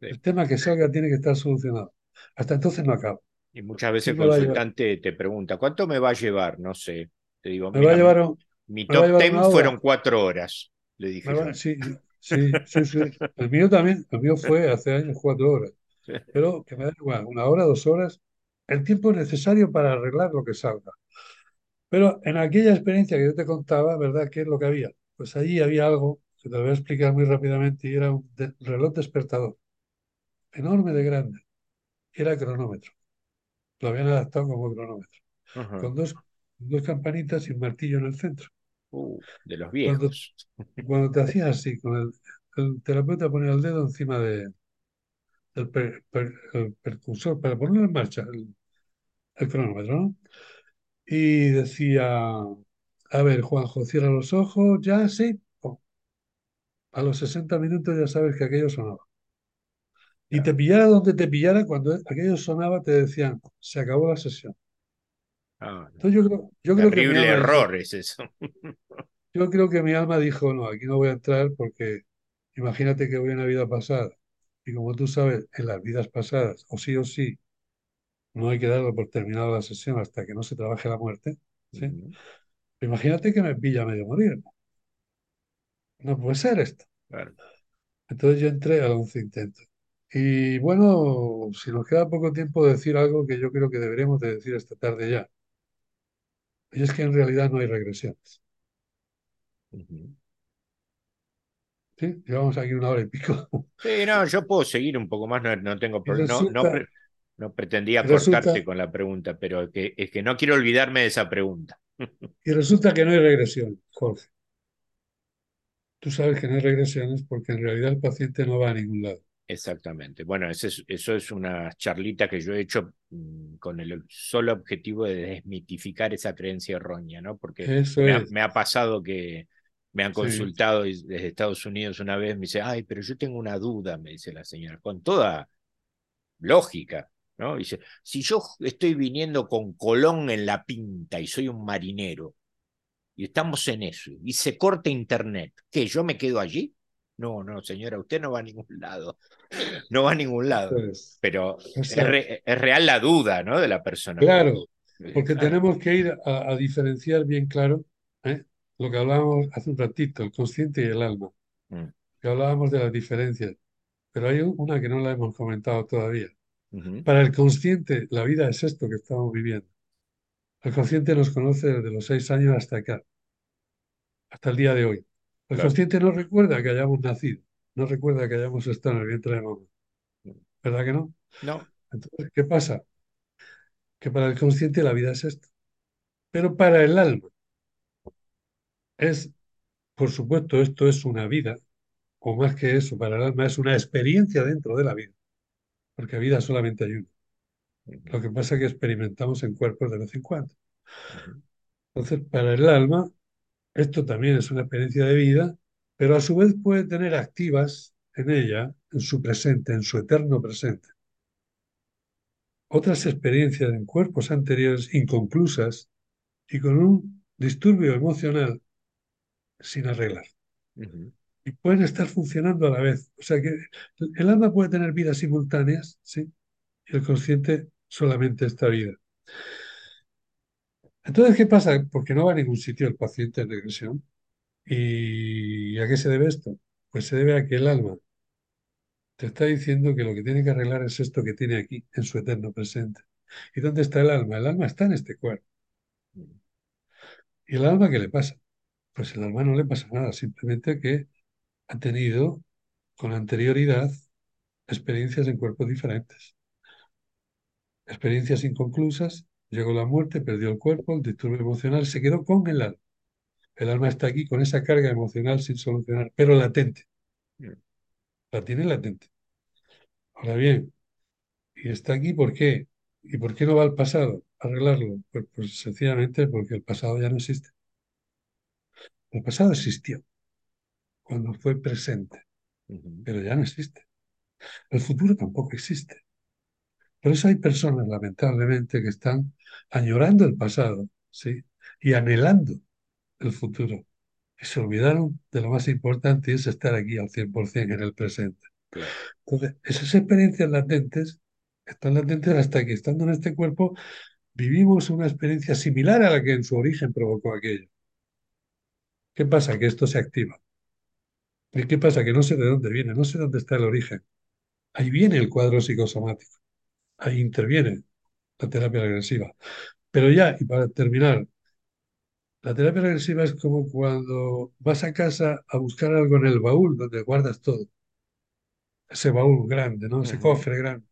Sí. El tema que salga tiene que estar solucionado. Hasta entonces no acabo. Y muchas veces el consultante te pregunta, ¿cuánto me va a llevar? No sé. Te digo, me va a llevar, mi, un- mi top llevar ten fueron cuatro horas, le dije yo. va- sí, sí, sí, sí. El mío también, el mío fue hace años cuatro horas. Pero que me da igual, una hora, dos horas, el tiempo necesario para arreglar lo que salga. Pero en aquella experiencia que yo te contaba, ¿verdad? ¿Qué es lo que había? Pues allí había algo que te lo voy a explicar muy rápidamente y era un de- reloj despertador, enorme de grande, era cronómetro. Lo habían adaptado como cronómetro, Ajá. con dos, dos campanitas y un martillo en el centro. Uh, de los Cuando, viejos. y cuando te hacías así, con el, el terapeuta ponía el dedo encima de, del per- per- el percursor para ponerlo en marcha, el, el cronómetro, ¿no? Y decía, a ver, Juanjo, cierra los ojos, ya, sí. Oh, a los 60 minutos ya sabes que aquello sonaba. Y te pillara donde te pillara, cuando aquello sonaba, te decían, se acabó la sesión. Ah. Entonces yo creo, yo creo que mi error es eso. yo creo que mi alma dijo, no, aquí no voy a entrar porque imagínate que voy a una vida pasada. Y como tú sabes, en las vidas pasadas, o sí o sí, no hay que darlo por terminada la sesión hasta que no se trabaje la muerte. ¿sí? Imagínate que me pilla medio morir. No puede ser esto. claro. Entonces yo entré al once intento. Y bueno, si nos queda poco tiempo de decir algo que yo creo que deberíamos de decir esta tarde ya. Y es que en realidad no hay regresiones. ¿sí? Llevamos aquí una hora y pico. Sí, no, yo puedo seguir un poco más, no, no tengo problema. No, no, resulta, pre- no pretendía cortarte con la pregunta, pero que, es que no quiero olvidarme de esa pregunta. y resulta que no hay regresiones, Jorge. Tú sabes que no hay regresiones porque en realidad el paciente no va a ningún lado. Exactamente. Bueno, eso es, eso es una charlita que yo he hecho mm, con el solo objetivo de desmitificar esa creencia errónea, ¿no? Porque me ha, es. me ha pasado que me han consultado desde Estados Unidos una vez, me dice, ay, pero yo tengo una duda, me dice la señora, con toda lógica, ¿no? Dice, si yo estoy viniendo con Colón en la pinta y soy un marinero y estamos en eso y se corta internet, ¿qué? ¿Yo me quedo allí? No, no, señora, usted no va a ningún lado, no va a ningún lado. Pero es, Eso es. re- es real la duda, ¿no? De la persona. Claro, eh, porque tenemos que ir a, a diferenciar bien claro ¿eh? lo que hablábamos hace un ratito, el consciente y el alma. Mm, Que hablábamos de las diferencias. Pero hay una que no la hemos comentado todavía. Para el consciente, la vida es esto que estamos viviendo. El consciente nos conoce desde los seis años hasta acá, hasta el día de hoy. El claro. consciente no recuerda que hayamos nacido, no recuerda que hayamos estado en el vientre de mamá. ¿Verdad que no? No. Entonces, ¿qué pasa? Que para el consciente la vida es esto. Pero para el alma es, por supuesto, esto es una vida, o más que eso, para el alma es una experiencia dentro de la vida, porque vida solamente hay una. Lo que pasa es que experimentamos en cuerpos de vez en cuando. Entonces, para el alma, esto también es una experiencia de vida, pero a su vez puede tener activas en ella, en su presente, en su eterno presente, otras experiencias en cuerpos anteriores inconclusas y con un disturbio emocional sin arreglar. Y pueden estar funcionando a la vez. O sea que el alma puede tener vidas simultáneas, ¿sí? Y el consciente solamente esta vida. Entonces, ¿qué pasa? Porque no va a ningún sitio el paciente en regresión. ¿Y a qué se debe esto? Pues se debe a que el alma te está diciendo que lo que tiene que arreglar es esto que tiene aquí, en su eterno presente. ¿Y dónde está el alma? El alma está en este cuerpo. ¿Y el alma qué le pasa? Pues el alma no le pasa nada, simplemente que ha tenido con anterioridad experiencias en cuerpos diferentes. Experiencias inconclusas, llegó la muerte, perdió el cuerpo, el disturbio emocional, se quedó con el alma. El alma está aquí con esa carga emocional sin solucionar, pero latente. La tiene latente. Ahora bien, ¿y está aquí por qué? ¿Y por qué no va al pasado a arreglarlo? Pues, pues sencillamente porque el pasado ya no existe. El pasado existió cuando fue presente, pero ya no existe. El futuro tampoco existe. Por eso hay personas, lamentablemente, que están añorando el pasado, ¿sí? Y anhelando el futuro. Y se olvidaron de lo más importante y es estar aquí al 100% en el presente. Claro. Entonces, esas experiencias latentes están latentes hasta que estando en este cuerpo vivimos una experiencia similar a la que en su origen provocó aquello. ¿Qué pasa? Que esto se activa. ¿Y qué pasa? Que no sé de dónde viene, no sé dónde está el origen. Ahí viene el cuadro psicosomático, ahí interviene la terapia regresiva. Pero ya, y para terminar, la terapia regresiva es como cuando vas a casa a buscar algo en el baúl donde guardas todo. Ese baúl grande, ¿no? Ese cofre grande.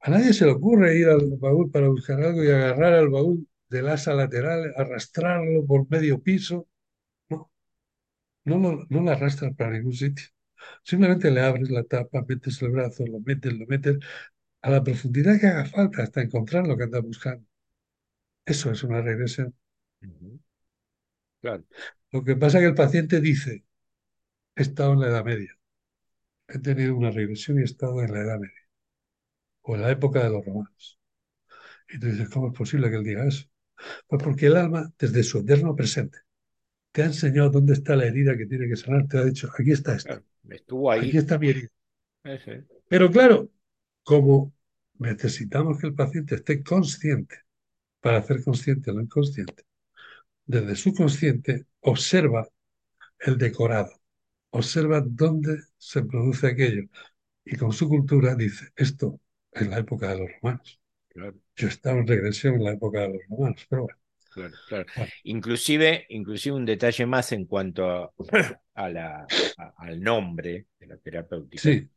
A nadie se le ocurre ir al baúl para buscar algo y agarrar al baúl del asa lateral, arrastrarlo por medio piso. No, no lo, no lo arrastras para ningún sitio. Simplemente le abres la tapa, metes el brazo, lo metes, lo metes a la profundidad que haga falta hasta encontrar lo que andas buscando. Eso es una regresión. Claro, Lo que pasa es que el paciente dice, he estado en la Edad Media, he tenido una regresión y he estado en la Edad Media, o en la época de los romanos. Y tú dices, ¿cómo es posible que él diga eso? Pues porque el alma, desde su eterno presente, te ha enseñado dónde está la herida que tiene que sanar, te ha dicho, aquí está claro. Estuvo aquí ahí. está mi herida. Ese. Pero claro, como necesitamos que el paciente esté consciente para hacer consciente lo inconsciente, desde su consciente observa el decorado, observa dónde se produce aquello y con su cultura dice, esto es la época de los romanos. Claro. Yo estaba en regresión en la época de los romanos, pero bueno. Claro, claro. bueno, Inclusive, inclusive un detalle más en cuanto a, a la, a- al nombre de la terapéutica. sí,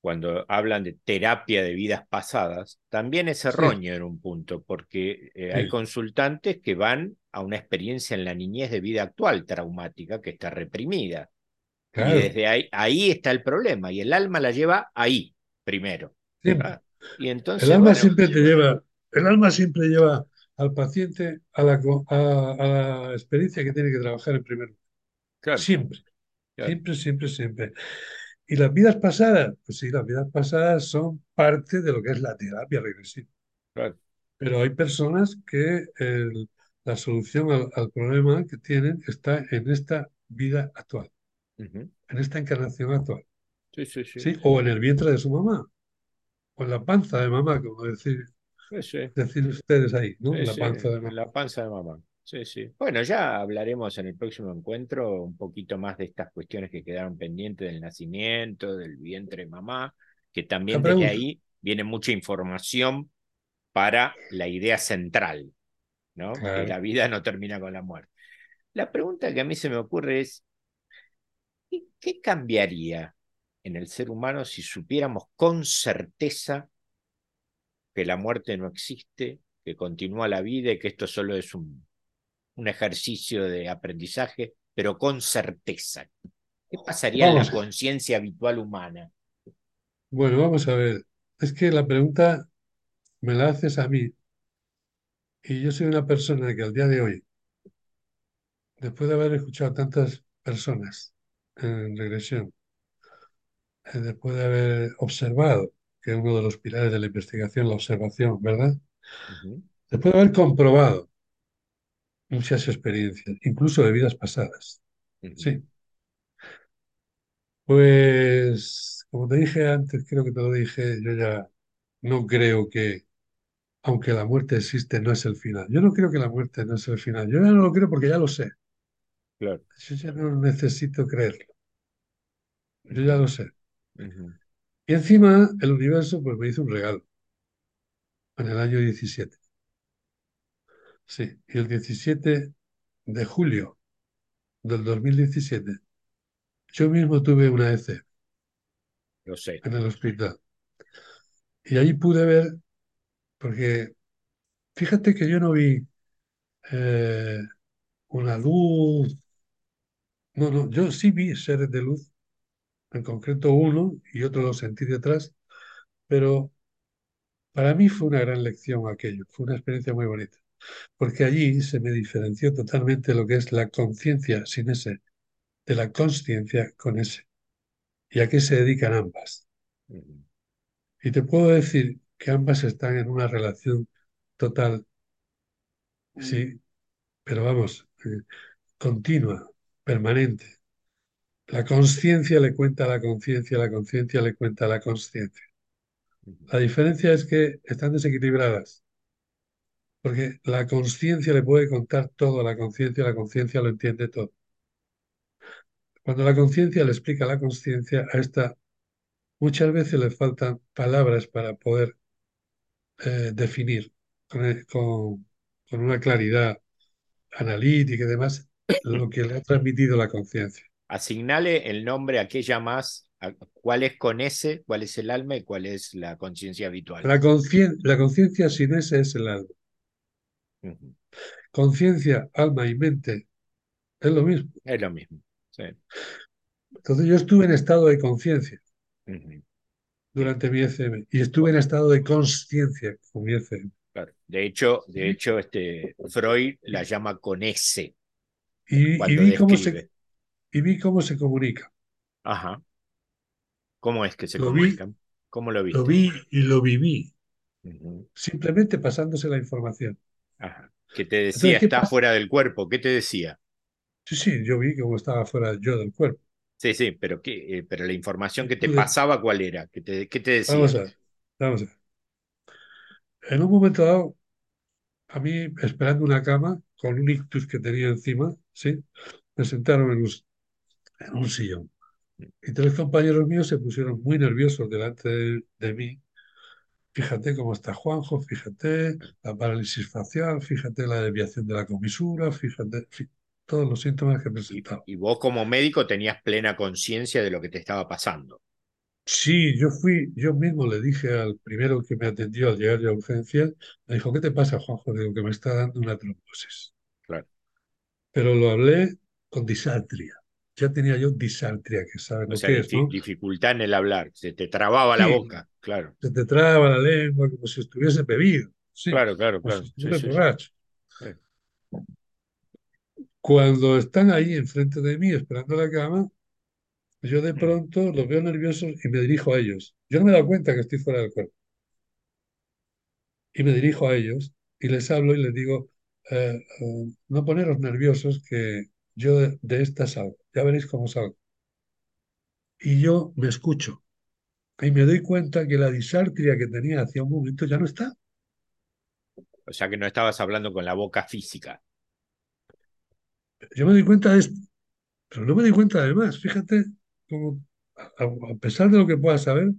Cuando hablan de terapia de vidas pasadas, también es sí, erróneo en un punto, porque eh, hay consultantes que van a una experiencia en la niñez de vida actual traumática que está reprimida. Y desde ahí, ahí está el problema, y el alma la lleva ahí primero. Y El entonces, alma bueno, siempre te lleva, el alma siempre lleva al paciente a la, a, a la experiencia que tiene que trabajar en primer lugar. claro, Siempre, claro, siempre, siempre, siempre. ¿Y las vidas pasadas? Pues sí, las vidas pasadas son parte de lo que es la terapia regresiva. claro. Pero hay personas que el- la solución al, al problema que tienen está en esta vida actual, Ujú. en esta encarnación actual. Sí, sí, sí. ¿Sí? O en el vientre de su mamá, o en la panza de mamá, como decir, Sí, sí. decir ustedes ahí, la panza de mamá. la panza de mamá. Sí, sí. Bueno, ya hablaremos en el próximo encuentro un poquito más de estas cuestiones que quedaron pendientes del nacimiento, del vientre de mamá, que también desde ahí viene mucha información para la idea central, ¿no? Que la vida no termina con la muerte. La pregunta que a mí se me ocurre es, ¿qué, qué cambiaría en el ser humano si supiéramos con certeza que la muerte no existe, que continúa la vida y que esto solo es un, un ejercicio de aprendizaje, pero con certeza. ¿Qué pasaría en la conciencia habitual humana? bueno, vamos a ver. Es que la pregunta me la haces a mí y yo soy una persona que al día de hoy, después de haber escuchado a tantas personas en regresión, eh, después de haber observado que es uno de los pilares de la investigación, la observación, ¿verdad? Después de haber comprobado muchas experiencias, incluso de vidas pasadas. Sí, pues como te dije antes, creo que te lo dije, yo ya no creo que, aunque la muerte existe, no es el final. Yo no creo que la muerte no es el final. Yo ya no lo creo porque ya lo sé. Claro. Yo ya no necesito creerlo. Yo ya lo sé. Y encima el universo pues me hizo un regalo en el año 17. Sí, y el 17 de julio del 2017 yo mismo tuve una EC Lo sé. en el hospital. Y ahí pude ver, porque fíjate que yo no vi eh, una luz, no, no, yo sí vi seres de luz, en concreto uno y otro lo sentí detrás, pero para mí fue una gran lección aquello, fue una experiencia muy bonita, porque allí se me diferenció totalmente lo que es la conciencia sin ese, de la consciencia con ese, y a qué se dedican ambas. Y te puedo decir que ambas están en una relación total, sí, pero vamos, eh, continua, permanente. La conciencia le cuenta a la conciencia, la conciencia le cuenta a la consciencia. ujú, La diferencia es que están desequilibradas, porque la conciencia le puede contar todo a la conciencia, la conciencia lo entiende todo. Cuando la conciencia le explica a la conciencia, a esta muchas veces le faltan palabras para poder eh, definir con, con- con una claridad analítica y demás lo que le ha transmitido la conciencia. Asignale el nombre a aquella más, a- cuál es con ese, cuál es el alma y cuál es la conciencia habitual. La concien- la conciencia sin ese es el alma. Conciencia, alma y mente es lo mismo. Es lo mismo. Sí. Entonces yo estuve en estado de conciencia durante mi ECM y estuve en estado de consciencia con mi ECM. claro. De hecho, de hecho, este, Freud la llama con ese y- y vi cómo se. Y vi cómo se comunica. Ajá. ¿Cómo es que se Lo vi, comunican? ¿Cómo lo lo viste? vi y lo viví, simplemente pasándose la información. Ajá. Que te decía, Entonces, ¿qué está pasa? fuera del cuerpo. ¿Qué te decía? Sí, sí, yo vi cómo estaba fuera yo del cuerpo. Sí, sí, pero, ¿qué, eh, pero la información que te pasaba, ¿cuál era? ¿Qué te, qué te vamos decía? a ver, vamos a ver. En un momento dado, a mí, esperando una cama, con un ictus que tenía encima, ¿sí? Me sentaron en un, en un sillón. Y tres compañeros míos se pusieron muy nerviosos delante de, de mí. Fíjate cómo está Juanjo, fíjate la parálisis facial, fíjate la desviación de la comisura, fíjate, todos los síntomas que presentaba. y vos como médico tenías plena conciencia de lo que te estaba pasando. Sí, yo fui, yo mismo le dije al primero que me atendió al llegar a urgencias, me dijo, ¿qué te pasa, Juanjo? Digo, que me está dando una trombosis. Claro. Pero lo hablé con disartria. Ya tenía yo disartria, que sabes O lo sea, que es, ¿no? dificultad en el hablar, se te trababa la Sí, boca. Claro, se te traba la lengua como si estuviese bebido, sí, claro, claro, como si claro. Sí, borracho. Cuando están ahí enfrente de mí esperando la cama, yo de Mm. pronto los veo nerviosos y me dirijo a ellos. Yo no me he dado cuenta que estoy fuera del cuerpo. Y me dirijo a ellos y les hablo y les digo, eh, eh, no poneros nerviosos que yo de, esta salgo. Ya veréis cómo salgo. Y yo me escucho y me doy cuenta que la disartria que tenía hacía un momento ya no está. O sea que no estabas hablando con la boca física. Yo me doy cuenta de esto, pero no me doy cuenta de más. Fíjate, como, a, a pesar de lo que pueda saber.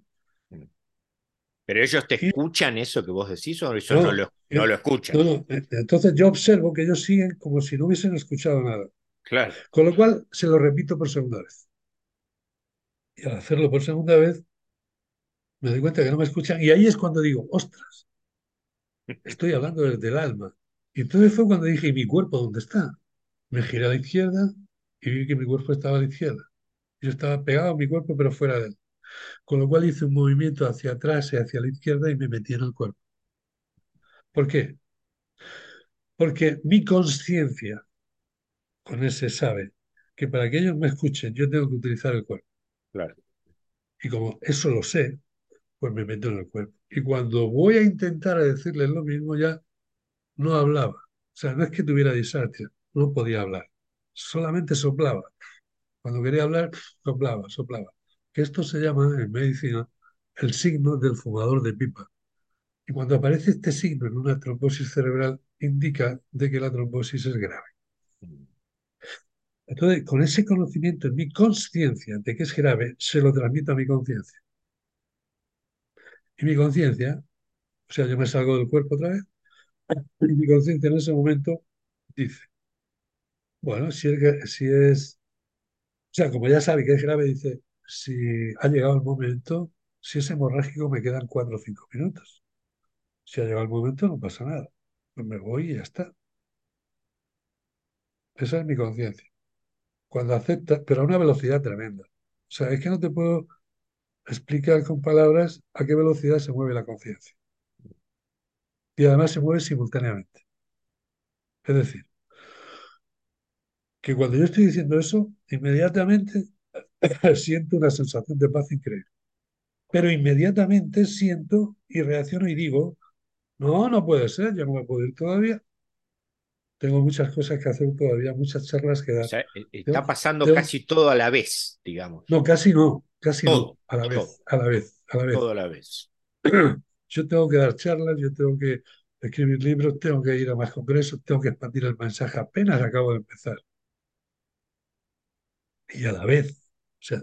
Pero ellos te y escuchan eso que vos decís o no no, lo, yo- no lo escuchan. no, no. Entonces yo observo que ellos siguen como si no hubiesen escuchado nada. Claro. Con lo cual se lo repito por segunda vez. Y al hacerlo por segunda vez, me doy cuenta que no me escuchan. Y ahí es cuando digo, ostras, estoy hablando desde el alma. Y entonces fue cuando dije, ¿y mi cuerpo dónde está? Me giré a la izquierda y vi que mi cuerpo estaba a la izquierda. Yo estaba pegado a mi cuerpo, pero fuera de él. Con lo cual hice un movimiento hacia atrás y hacia la izquierda y me metí en el cuerpo. ¿Por qué? Porque mi conciencia con ese sabe que para que ellos me escuchen yo tengo que utilizar el cuerpo. Claro. Y como eso lo sé, pues me meto en el cuerpo. Y cuando voy a intentar decirles lo mismo, ya no hablaba. O sea, no es que tuviera disatia, no podía hablar. Solamente soplaba. Cuando quería hablar, soplaba, soplaba. Que esto se llama en medicina el signo del fumador de pipa. Y cuando aparece este signo en una trombosis cerebral, indica de que la trombosis es grave. Entonces, con ese conocimiento en mi conciencia de que es grave, se lo transmito a mi conciencia. Y mi conciencia, o sea, yo me salgo del cuerpo otra vez, y mi conciencia en ese momento dice, bueno, si es, si es, o sea, como ya sabe que es grave, dice, si ha llegado el momento, si es hemorrágico me quedan cuatro o cinco minutos. Si ha llegado el momento no pasa nada. Pues me voy y ya está. Esa es mi conciencia. Cuando acepta, pero a una velocidad tremenda. O sea, es que no te puedo explicar con palabras a qué velocidad se mueve la conciencia. Y además se mueve simultáneamente. Es decir, que cuando yo estoy diciendo eso, inmediatamente siento una sensación de paz increíble. Pero inmediatamente siento y reacciono y digo, no, no puede ser, yo no me puedo ir todavía. Tengo muchas cosas que hacer todavía, muchas charlas que dar. O sea, e, está pasando tengo, casi todo a la vez, digamos. No, casi no, casi todo, no, a la todo, vez, a la vez, a la vez. Todo a la vez. Yo tengo que dar charlas, yo tengo que escribir libros, tengo que ir a más congresos, tengo que expandir el mensaje, apenas acabo de empezar. Y a la vez, o sea,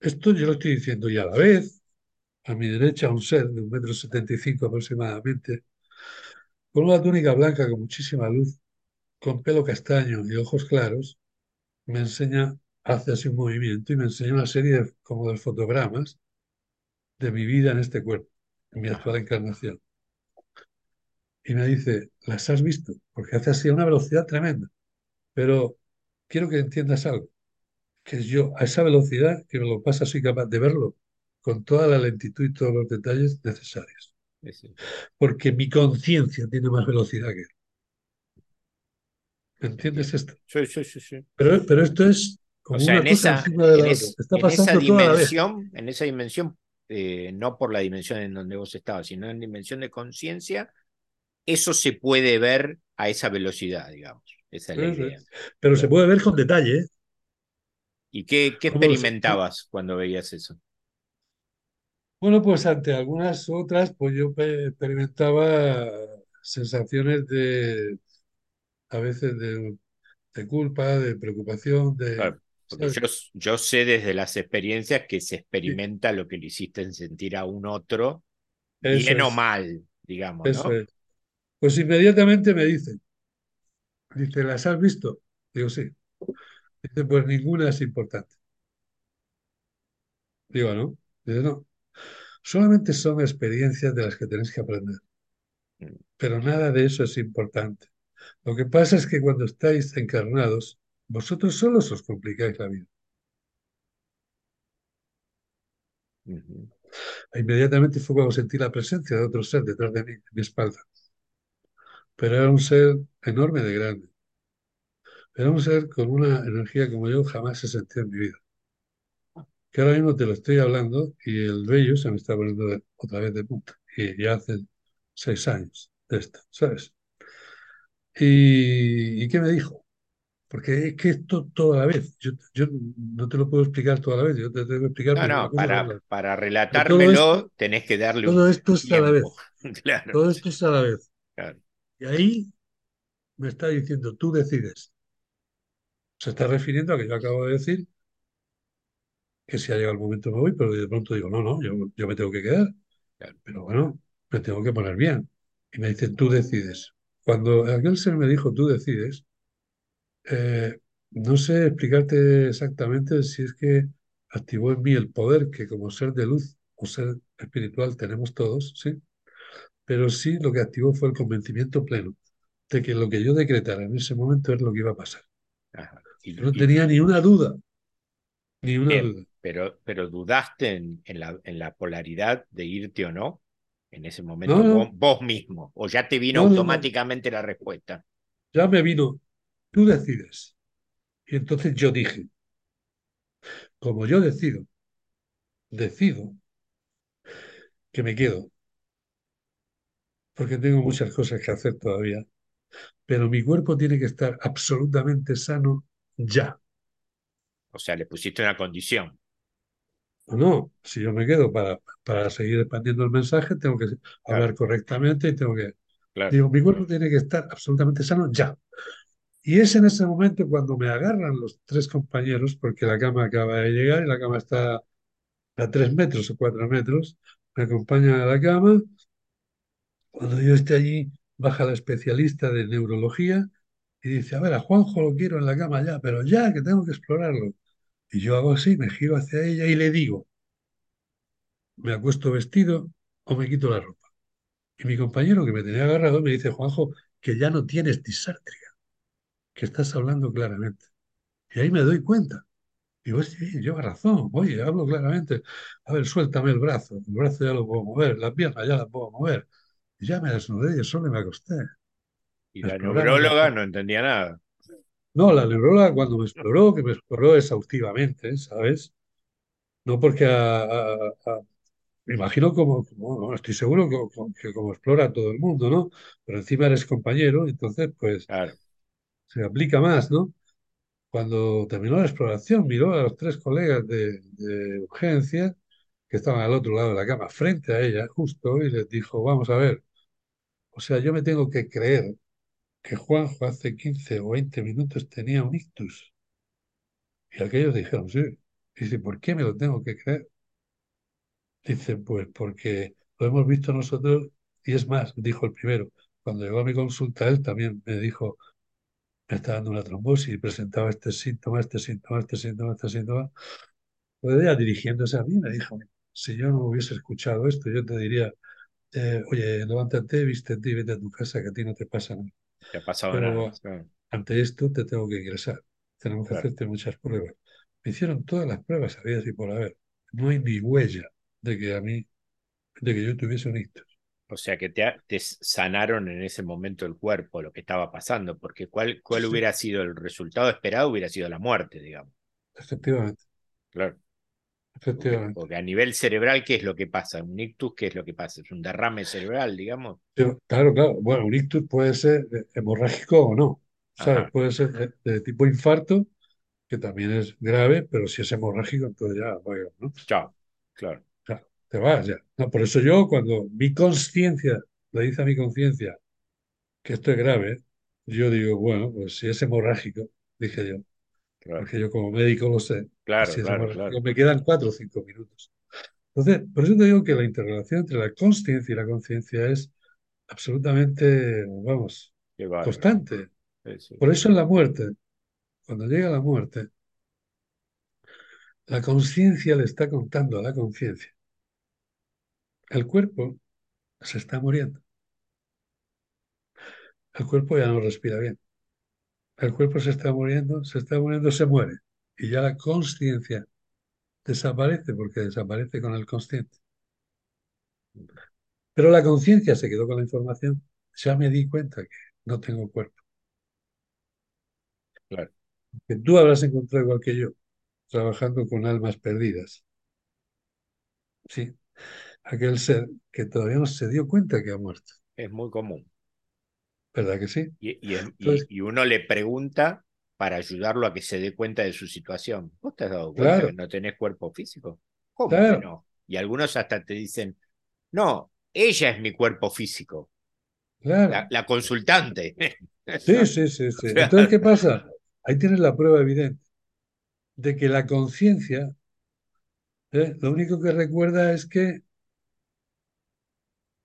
esto yo lo estoy diciendo y a la vez, a mi derecha un ser de un metro setenta y cinco aproximadamente, con una túnica blanca con muchísima luz, con pelo castaño y ojos claros, me enseña, hace así un movimiento y me enseña una serie de, como de fotogramas de mi vida en este cuerpo, en mi actual encarnación. Y me dice, ¿las has visto? Porque hace así a una velocidad tremenda. Pero quiero que entiendas algo, que yo a esa velocidad que me lo pasa soy capaz de verlo con toda la lentitud y todos los detalles necesarios. Porque mi conciencia tiene más velocidad que él. ¿Entiendes esto? Sí, sí, sí. sí. Pero, pero esto es como o sea, una en cosa esa, encima de la en otra. es- Está en esa toda la vez. dimensión, en esa dimensión, eh, no por la dimensión en donde vos estabas, sino en dimensión de conciencia, eso se puede ver a esa velocidad, digamos. Esa es la Eso idea. Pero se puede ver con detalle. ¿eh? ¿Y qué, qué ¿Cómo se- experimentabas cuando veías eso? Bueno, pues ante algunas otras, pues yo pe- experimentaba sensaciones de, a veces de, de culpa, de preocupación, de, yo, yo sé desde las experiencias que se experimenta lo que le hiciste sentir a un otro, Eso bien o es, mal, digamos, eso ¿no? es. Pues inmediatamente me dicen, dice, ¿las has visto? Digo, sí. Dice, pues ninguna es importante. Digo, ¿no? Dice, no. Solamente son experiencias de las que tenéis que aprender, Mm, pero nada de eso es importante. Lo que pasa es que cuando estáis encarnados, vosotros solos os complicáis la vida. inmediatamente fue cuando sentí la presencia de otro ser detrás de mí, en mi espalda. Pero era un ser enorme de grande. Era un ser con una energía como yo jamás he sentido en mi vida. Que ahora mismo te lo estoy hablando y el vello se me está poniendo otra vez de punta. Y ya hace seis años de esto, ¿sabes? ¿Y, ¿y qué me dijo? Porque es que esto toda la vez, yo, yo no te lo puedo explicar toda la vez, yo te tengo que explicar No, no, para, para esto, relatármelo tenés que darle todo un esto es a la vez. Claro, todo esto es a la vez. claro. Y ahí me está diciendo, tú decides. Se está refiriendo a que yo acabo de decir que si ha llegado el momento me voy, pero de pronto digo, no, no, yo, yo me tengo que quedar. Claro. Pero bueno, me tengo que poner bien. Y me dicen, tú decides. Cuando aquel ser me dijo, tú decides, eh, no sé explicarte exactamente si es que activó en mí el poder que como ser de luz o ser espiritual tenemos todos, ¿sí? Pero sí lo que activó fue el convencimiento pleno de que lo que yo decretara en ese momento es lo que iba a pasar. Ajá. Y- no y- tenía ni una duda, ni una duda. pero, pero dudaste en, en la, en la polaridad de irte o no en ese momento No, vos, vos mismo, o ya te vino no, no, no. automáticamente la respuesta. Ya me vino, tú decides. Y entonces yo dije, como yo decido, decido, que me quedo, porque tengo muchas cosas que hacer todavía, pero mi cuerpo tiene que estar absolutamente sano ya. O sea, le pusiste una condición. O no, si yo me quedo para, para seguir expandiendo el mensaje, tengo que hablar correctamente y tengo que... Digo, mi cuerpo tiene que estar absolutamente sano ya. Y es en ese momento cuando me agarran los tres compañeros, porque la cama acaba de llegar y la cama está a tres metros o cuatro metros, me acompañan a la cama. Cuando yo esté allí, baja la especialista de neurología y dice, a ver, a Juanjo lo quiero en la cama ya, pero ya, que tengo que explorarlo. Y yo hago así, me giro hacia ella y le digo, me acuesto vestido o me quito la ropa. Y mi compañero que me tenía agarrado me dice, Juanjo, que ya no tienes disártrica, que estás hablando claramente. Y ahí me doy cuenta. Digo, sí, lleva razón, oye, hablo claramente. A ver, suéltame el brazo, el brazo ya lo puedo mover, las piernas ya las puedo mover. Y ya me desnudé y solo me acosté. Y la neuróloga no entendía nada. No, la neuróloga cuando me exploró, que me exploró exhaustivamente, ¿sabes? No porque me imagino como, como estoy seguro que, como explora todo el mundo, ¿no? Pero encima eres compañero, entonces pues se aplica más, ¿no? Cuando terminó la exploración, miró a los tres colegas de, de urgencia que estaban al otro lado de la cama, frente a ella, justo, y les dijo, vamos a ver, o sea, yo me tengo que creer que Juanjo hace 15 o 20 minutos tenía un ictus. Y aquellos dijeron, sí. dice, ¿por qué me lo tengo que creer? Dice, pues porque lo hemos visto nosotros, y es más, dijo el primero, cuando llegó a mi consulta, él también me dijo, me está dando una trombosis y presentaba este síntoma, este síntoma, este síntoma, este síntoma. Pues ella dirigiéndose a mí me dijo, si yo no hubiese escuchado esto, yo te diría, eh, oye, levántate, vístete y vete a tu casa, que a ti no te pasa nada. Te ha pasado nada. Ante esto te tengo que ingresar. Tenemos que hacerte muchas pruebas. Me hicieron todas las pruebas, había y por haber. No hay ni huella de que a mí, de que yo tuviese un ictus. O sea que te, te, sanaron en ese momento el cuerpo, lo que estaba pasando, porque cuál, cuál hubiera sido el resultado esperado, hubiera sido la muerte, digamos. Efectivamente. Claro. Efectivamente. Porque, a nivel cerebral, ¿qué es lo que pasa? ¿Un ictus qué es lo que pasa? ¿Es un derrame cerebral, digamos? claro, claro. Bueno, un ictus puede ser hemorrágico o no. ¿sabes? Puede ser de, tipo infarto, que también es grave, pero si es hemorrágico, entonces ya, vaya, ¿no? Chao, claro te vas ya. No, por eso yo, cuando mi conciencia le dice a mi conciencia que esto es grave, yo digo, bueno, pues si es hemorrágico, dije yo, porque yo como médico lo sé, claro, si claro, me quedan cuatro o cinco minutos. Entonces, por eso te digo que la interrelación entre la conciencia y la conciencia es absolutamente, vamos, constante. Por eso en la muerte, cuando llega la muerte, la conciencia le está contando a la conciencia el cuerpo se está muriendo. El cuerpo ya no respira bien. El cuerpo se está muriendo, se está muriendo, se muere. Y ya la conciencia desaparece porque desaparece con el consciente. Pero la conciencia se quedó con la información. Ya me di cuenta que no tengo cuerpo. Claro. Que tú habrás encontrado igual que yo, trabajando con almas perdidas. Sí, aquel ser que todavía no se dio cuenta que ha muerto. Es muy común. ¿Verdad que sí? Y, uno le pregunta para ayudarlo a que se dé cuenta de su situación. ¿Vos te has dado cuenta que no tenés cuerpo físico? ¿Cómo que no? Y algunos hasta te dicen, no, ella es mi cuerpo físico. Claro. La, consultante. Sí, sí, sí, sí. Entonces, ¿qué pasa? Ahí tienes la prueba evidente de que la conciencia, ¿eh? lo único que recuerda es que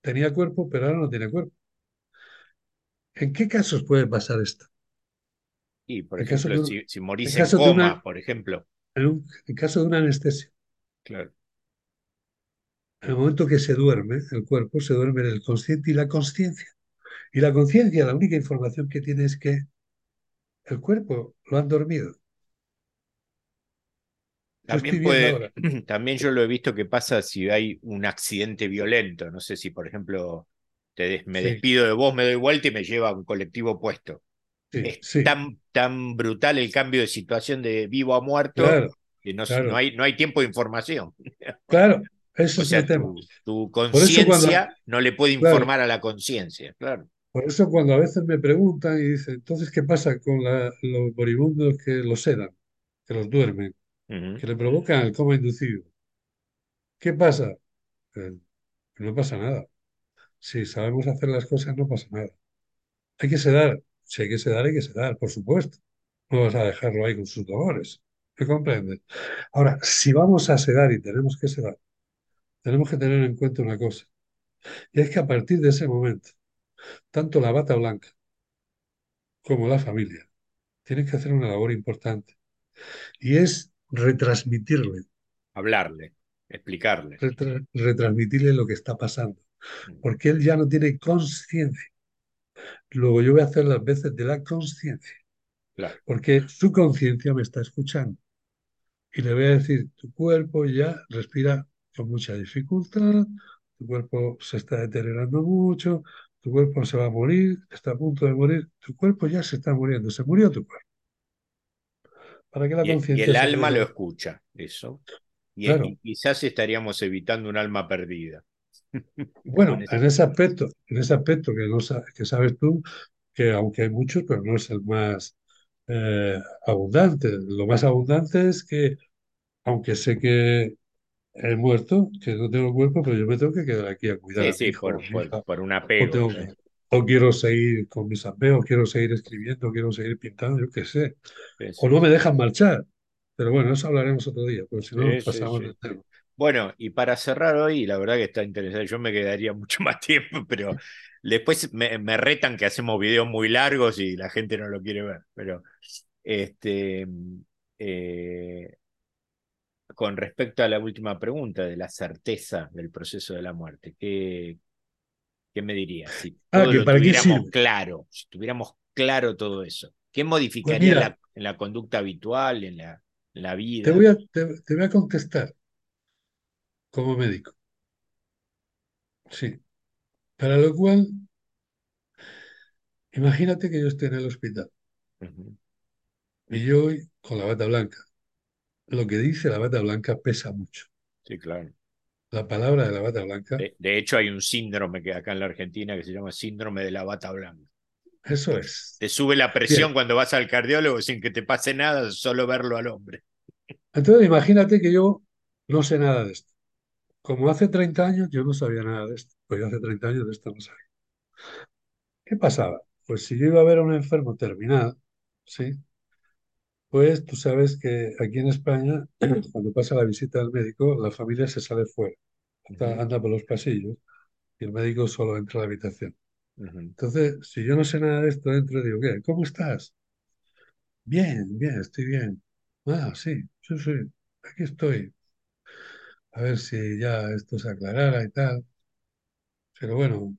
tenía cuerpo, pero ahora no tiene cuerpo. ¿En qué casos puede pasar esto? Y, por ejemplo, si, si, morís en, coma, por ejemplo. En, caso de una anestesia. Claro. En el momento que se duerme, el cuerpo se duerme en el consciente y la conciencia. Y la conciencia, la única información que tiene es que el cuerpo lo han dormido. También, puede, también yo lo he visto que pasa si hay un accidente violento. No sé si, por ejemplo, te me despido de vos, me doy vuelta y me lleva a un colectivo opuesto. es Tan, tan brutal el cambio de situación de vivo a muerto que no, no, hay, no hay tiempo de información. Claro, Ese O es el sea, tema. tu, eso conciencia no le puede claro, informar a la conciencia, claro. por eso cuando a veces me preguntan y dicen, entonces, ¿qué pasa con la- los moribundos que los sedan, que los duermen, que le provocan el coma inducido? ¿Qué pasa? Eh, no pasa nada. Si sabemos hacer las cosas, no pasa nada. Hay que sedar. Si hay que sedar, hay que sedar, por supuesto. No vas a dejarlo ahí con sus dolores. ¿Me comprendes? Ahora, si vamos a sedar y tenemos que sedar, tenemos que tener en cuenta una cosa. Y es que a partir de ese momento, tanto la bata blanca como la familia tienen que hacer una labor importante. Y es retransmitirle, Hablarle, explicarle. retra- retransmitirle lo que está pasando. Mm, Porque él ya no tiene conciencia. Luego yo voy a hacer las veces de la conciencia. Claro. Porque su conciencia me está escuchando. y le voy a decir, tu cuerpo ya respira con mucha dificultad, tu cuerpo se está deteriorando mucho, tu cuerpo se va a morir, está a punto de morir, tu cuerpo ya se está muriendo, se murió tu cuerpo. Para que la Y, y el alma lo escucha, eso. Y, y Claro, quizás estaríamos evitando un alma perdida. Bueno, en ese aspecto, en ese aspecto que, no, sa- que sabes tú, que aunque hay muchos, pero no es el más eh, abundante. Lo más abundante es que, aunque sé que he muerto, que no tengo cuerpo, pero yo me tengo que quedar aquí a cuidar Sí, sí, o por, por, por un o apego, tengo claro. que, o quiero seguir con mis apeos, quiero seguir escribiendo, quiero seguir pintando, yo qué sé, Sí, o sí, no me dejan marchar. Pero bueno, eso hablaremos otro día, porque si no nos Sí, pasamos sí. tema. Bueno, y para cerrar hoy, la verdad que está interesante, yo me quedaría mucho más tiempo, pero después me, me retan que hacemos videos muy largos y la gente no lo quiere ver, pero este, eh, con respecto a la última pregunta de la certeza del proceso de la muerte, ¿qué, qué me dirías? Si Ah, todo ¿que lo para qué tuviéramos claro, si tuviéramos claro todo eso, ¿qué Pues modificaría mira, la, en la conducta habitual, en la, en la te vida? voy a, te, te voy a contestar como médico. Sí. Para lo cual, imagínate que yo esté en el hospital Ujú, y yo voy con la bata blanca. Lo que dice la bata blanca pesa mucho. Sí, claro. La palabra de la bata blanca, De, de hecho, hay un síndrome que acá en la Argentina que se llama síndrome de la bata blanca. eso es. Te sube la Bien, presión cuando vas al cardiólogo sin que te pase nada, solo verlo al hombre. entonces imagínate que yo no sé nada de esto. Como hace 30 años yo no sabía nada de esto, pues yo hace 30 años de esto no sabía. ¿Qué pasaba? Pues si yo iba a ver a un enfermo terminal, ¿sí? Pues tú sabes que aquí en España, cuando pasa la visita al médico, la familia se sale fuera, anda, por los pasillos y el médico solo entra a la habitación. Entonces, si yo no sé nada de esto, entro y digo, ¿qué? ¿Cómo estás? Bien, bien, estoy bien. Ah, sí, sí, sí, aquí estoy. A ver si ya esto se aclarara y tal. Pero bueno,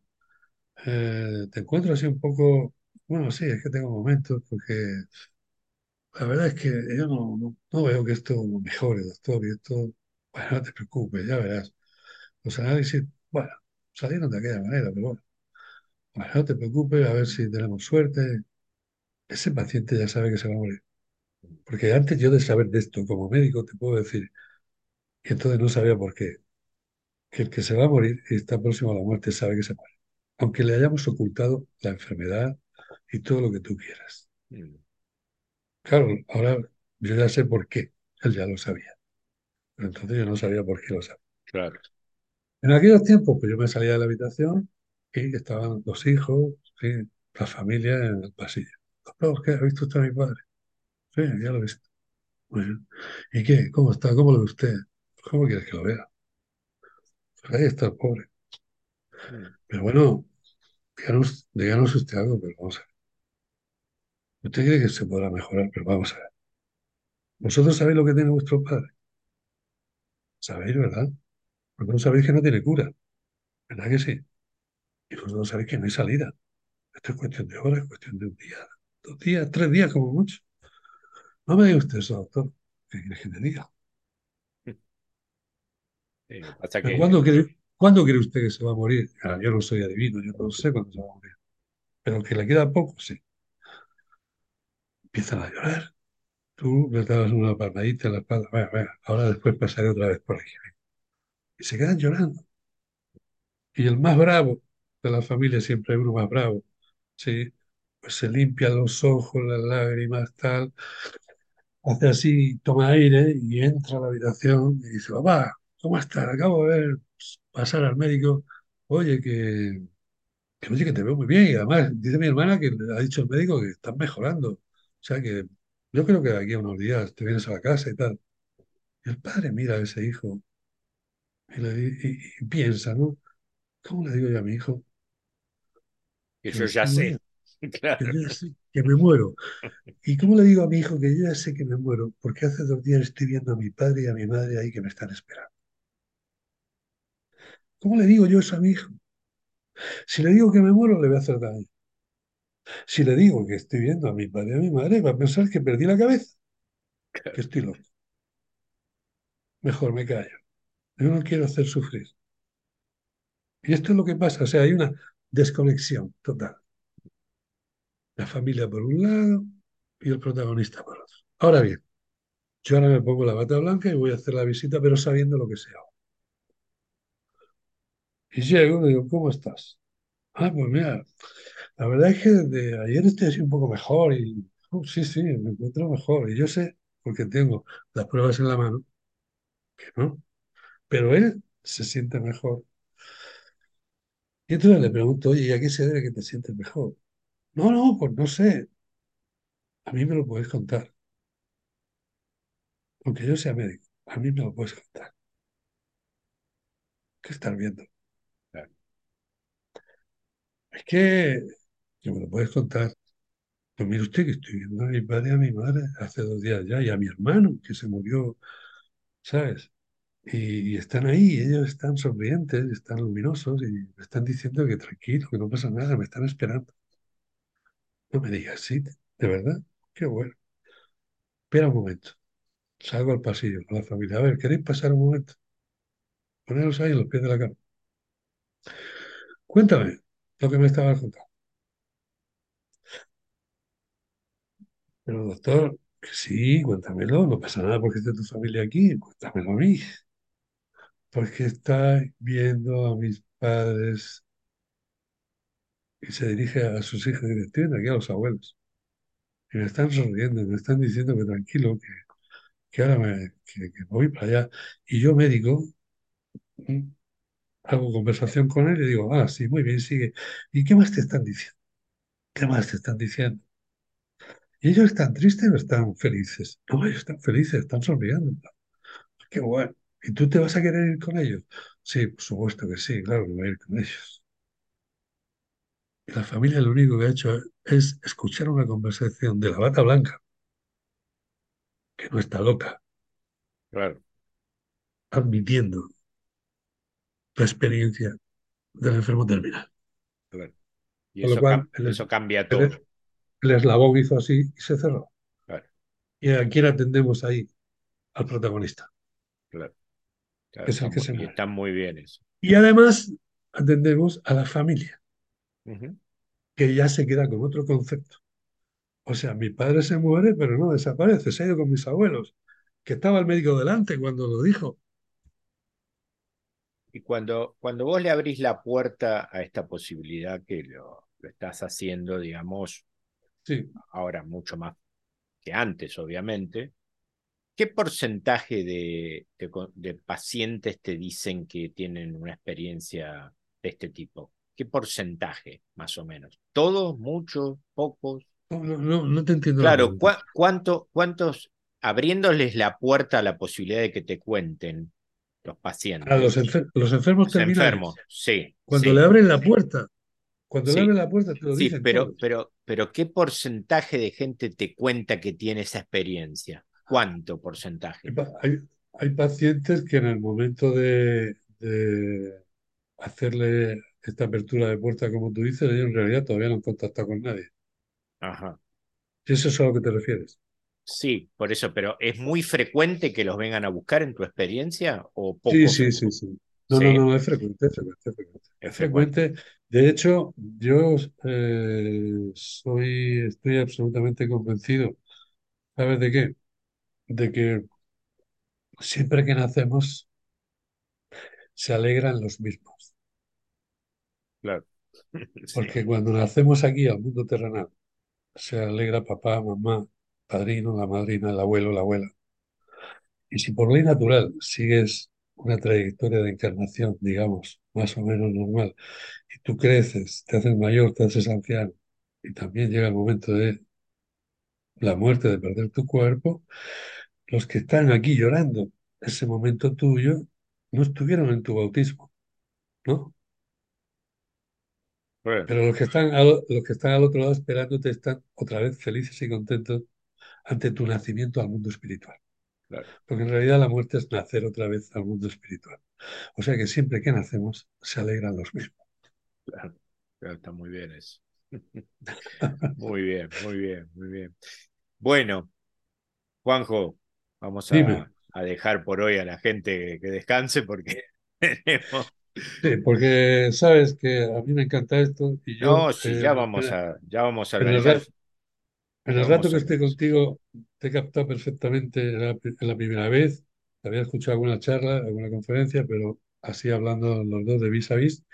Eh, te encuentro así un poco, bueno, sí, es que tengo momentos, porque la verdad es que yo no, no, no veo que esto mejore, doctor, y esto, bueno, no te preocupes, ya verás. Los análisis, bueno, salieron de aquella manera, pero bueno, bueno, no te preocupes, a ver si tenemos suerte. Ese paciente ya sabe que se va a morir. Porque antes yo de saber de esto como médico, te puedo decir, y entonces no sabía por qué, que el que se va a morir y está próximo a la muerte sabe que se muere. Aunque le hayamos ocultado la enfermedad y todo lo que tú quieras. ujú. Claro, ahora yo ya sé por qué. Él ya lo sabía. Pero entonces yo no sabía por qué lo sabía. Claro. En aquellos tiempos, pues yo me salía de la habitación y estaban los hijos, sí, la familia en el pasillo. ¿qué? ¿Ha visto usted a mi padre? Sí, ya lo he visto. Bien. ¿Y qué? ¿Cómo está? ¿Cómo lo ve usted? ¿Cómo quieres que lo vea? Ahí está el pobre. Mm, Pero bueno, díganos, díganos usted algo, pero vamos a ver. Usted cree que se podrá mejorar, pero vamos a ver. ¿Vosotros sabéis lo que tiene vuestro padre? ¿Sabéis, verdad? Vosotros sabéis que no tiene cura. ¿Verdad que sí? Y vosotros sabéis que no hay salida. Esto es cuestión de horas, es cuestión de un día, dos días, tres días como mucho. No me diga usted eso, doctor. ¿Qué quiere que te diga? Eh, pasa ¿Pero que cuándo cree, cuándo cree usted que se va a morir? Ah, yo no soy adivino, yo no sé cuándo se va a morir. Pero que le queda poco, sí. Empiezan a llorar. Tú le dabas una palmadita en la espalda. Venga, venga, ahora después pasaré otra vez por aquí. y se quedan llorando. Y el más bravo de la familia, siempre hay uno más bravo, ¿sí? Pues se limpia los ojos, las lágrimas, tal, hace así, toma aire y entra a la habitación y dice, papá, ¿cómo estás? Acabo de ver pues, pasar al médico, oye, que, que, oye, que te veo muy bien y además dice mi hermana que ha dicho el médico que estás mejorando. O sea que yo creo que de aquí a unos días te vienes a la casa y tal. Y el padre mira a ese hijo y, le, y, y piensa, ¿no? ¿Cómo le digo yo a mi hijo Que que yo ya sé? Que yo ya sé que me muero. ¿Y cómo le digo a mi hijo que yo ya sé que me muero? Porque hace dos días estoy viendo a mi padre y a mi madre ahí que me están esperando. ¿Cómo le digo yo eso a mi hijo? Si le digo que me muero, le voy a hacer daño. Si le digo que estoy viendo a mi padre y a mi madre, va a pensar que perdí la cabeza, que estoy loco. Mejor me callo. Yo no quiero hacer sufrir. Y esto es lo que pasa. O sea, hay una desconexión total. La familia por un lado y el protagonista por otro. Ahora bien, yo ahora me pongo la bata blanca y voy a hacer la visita, pero sabiendo lo que sea. Y llego y digo, ¿cómo estás? Ah, pues mira, la verdad es que desde ayer estoy así un poco mejor y oh, sí, sí, me encuentro mejor. Y yo sé, porque tengo las pruebas en la mano, que no, pero él se siente mejor. Y entonces le pregunto, oye, ¿y a qué se debe que te sientes mejor? No, no, pues no sé, a mí me lo puedes contar, aunque yo sea médico, a mí me lo puedes contar. ¿Qué estás viendo? Es que, que me lo puedes contar. Pues mire usted que estoy viendo a mi padre y a mi madre hace dos días ya, y a mi hermano que se murió, ¿sabes? Y, y están ahí, ellos están sonrientes, están luminosos y me están diciendo que tranquilo, que no pasa nada, me están esperando. No me digas, sí, de verdad, qué bueno. Espera un momento, salgo al pasillo con la familia. A ver, ¿queréis pasar un momento? Poneros ahí en los pies de la cama. Cuéntame lo que me estabas contando. Pero doctor, que sí, cuéntamelo, no pasa nada porque esté tu familia aquí, cuéntamelo a mí. Porque estáis viendo a mis padres y se dirige a sus hijos y estoy viendo aquí a los abuelos. Y me están sonriendo, me están diciendo que tranquilo, que, que ahora me, que, voy para allá. Y yo, médico, hago conversación con él y digo, ah, sí, muy bien, sigue. ¿Y qué más te están diciendo? ¿Qué más te están diciendo? ¿Y ellos están tristes o están felices? No, ellos están felices, están sonriendo. Qué bueno. ¿Y tú te vas a querer ir con ellos? Sí, por supuesto que sí, claro que voy a ir con ellos. Y la familia lo único que ha hecho es escuchar una conversación de la bata blanca, que no está loca, claro, admitiendo la experiencia del enfermo terminal. Y Con lo eso, cam- cual, el, es- eso cambia el todo, el eslabón hizo así y se cerró. claro, ¿Y a quién atendemos ahí? Al protagonista, claro, claro, que es está el que mu- se y muere. está muy bien eso. Y además atendemos a la familia, que ya se queda con otro concepto. O sea, mi padre se muere, pero no desaparece, se ha ido con mis abuelos, que estaba el médico delante cuando lo dijo. Y cuando, cuando vos le abrís la puerta a esta posibilidad que lo, lo estás haciendo, digamos, Sí, ahora mucho más que antes, obviamente, ¿qué porcentaje de, de, pacientes te dicen que tienen una experiencia de este tipo? ¿Qué porcentaje, más o menos? ¿Todos? ¿Muchos? ¿Pocos? no, no, no, te entiendo la Claro, pregunta. ¿cuá- cuánto, ¿cuántos, abriéndoles la puerta a la posibilidad de que te cuenten los pacientes, enfer- los enfermos los enfermos? Sí, cuando le abren la puerta, cuando le abren la puerta te lo Sí, dicen pero, todos. pero, pero ¿qué porcentaje de gente te cuenta que tiene esa experiencia? ¿Cuánto porcentaje? hay- hay pacientes que en el momento de, de hacerle esta apertura de puerta, como tú dices, ellos en realidad todavía no han contactado con nadie. Ajá. Si eso es a lo que te refieres. Sí, por eso, pero ¿es muy frecuente que los vengan a buscar en tu experiencia o Sí, poco sí, frecuente? sí, sí. No, no, Sí, no, es frecuente, es frecuente, es frecuente. es frecuente. De hecho, yo eh, soy, estoy absolutamente convencido. ¿Sabes de qué? De que siempre que nacemos se alegran los mismos. Claro. Porque cuando nacemos aquí al mundo terrenal, se alegra papá, mamá, padrino, la madrina, el abuelo, la abuela. Y si por ley natural sigues una trayectoria de encarnación, digamos, más o menos normal, y tú creces, te haces mayor, te haces anciano, y también llega el momento de la muerte, de perder tu cuerpo, los que están aquí llorando ese momento tuyo no estuvieron en tu bautismo, ¿no? Bueno, Pero los que están al, los que están al otro lado esperándote están otra vez felices y contentos ante tu nacimiento al mundo espiritual. claro, Porque en realidad la muerte es nacer otra vez al mundo espiritual. O sea que siempre que nacemos se alegran los mismos. claro, claro, está muy bien eso. Muy bien, muy bien, muy bien. Bueno, Juanjo, vamos a, a dejar por hoy a la gente que descanse porque tenemos... sí, porque sabes que a mí me encanta esto y yo No, sí, eh, ya vamos a, ya vamos a organizar, en el rato que esté contigo te he captado perfectamente en la, la primera vez. Había escuchado alguna charla, alguna conferencia, pero así hablando los dos de vis a vis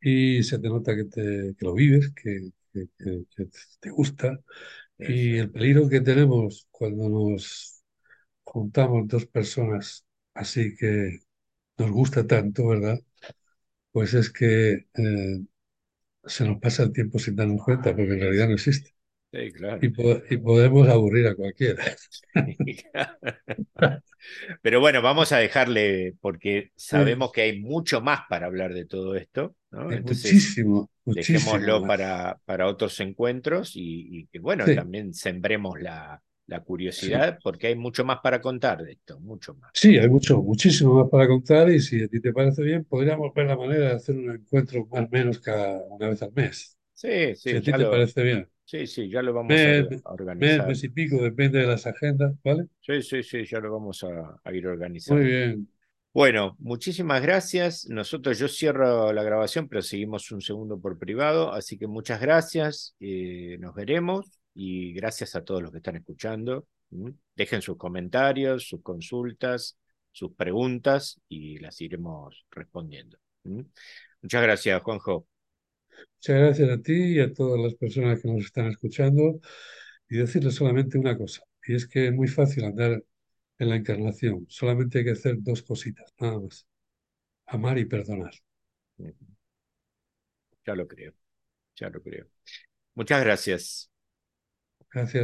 y se te nota que, te, que lo vives, que, que- que- que te gusta. Eso, Y el peligro que tenemos cuando nos juntamos dos personas así que nos gusta tanto, ¿verdad? Pues es que eh, se nos pasa el tiempo sin darnos cuenta, porque en realidad no existe. Sí, claro. Y, po- y podemos aburrir a cualquiera. Pero bueno, vamos a dejarle, porque sabemos que hay mucho más para hablar de todo esto, ¿no? Entonces, muchísimo, muchísimo dejémoslo más. para, para otros encuentros y, y que, bueno, Sí, también sembremos la, la sí. curiosidad, porque hay mucho más para contar de esto, mucho más. Sí, hay mucho, muchísimo más para contar y si a ti te parece bien, podríamos ver la manera de hacer un encuentro más o menos cada una vez al mes. Sí, Si sí, a ti te lo, parece bien. Sí, sí, ya lo vamos a, Mes, orga- a mes, organizar. mes y pico, depende de las agendas, ¿vale? Sí, sí, sí, ya lo vamos a, a ir Muy organizando. bien. Bueno, muchísimas gracias. Nosotros, yo cierro la grabación, pero seguimos un segundo por privado, así que muchas gracias. eh, nos veremos y gracias a todos los que están escuchando. Dejen sus comentarios, sus consultas, sus preguntas y las iremos respondiendo. Muchas gracias, Juanjo. Muchas gracias a ti y a todas las personas que nos están escuchando y decirles solamente una cosa, y es que es muy fácil andar en la encarnación, solamente hay que hacer dos cositas, nada más, amar y perdonar. Ya lo creo, ya lo creo. Muchas gracias. Gracias.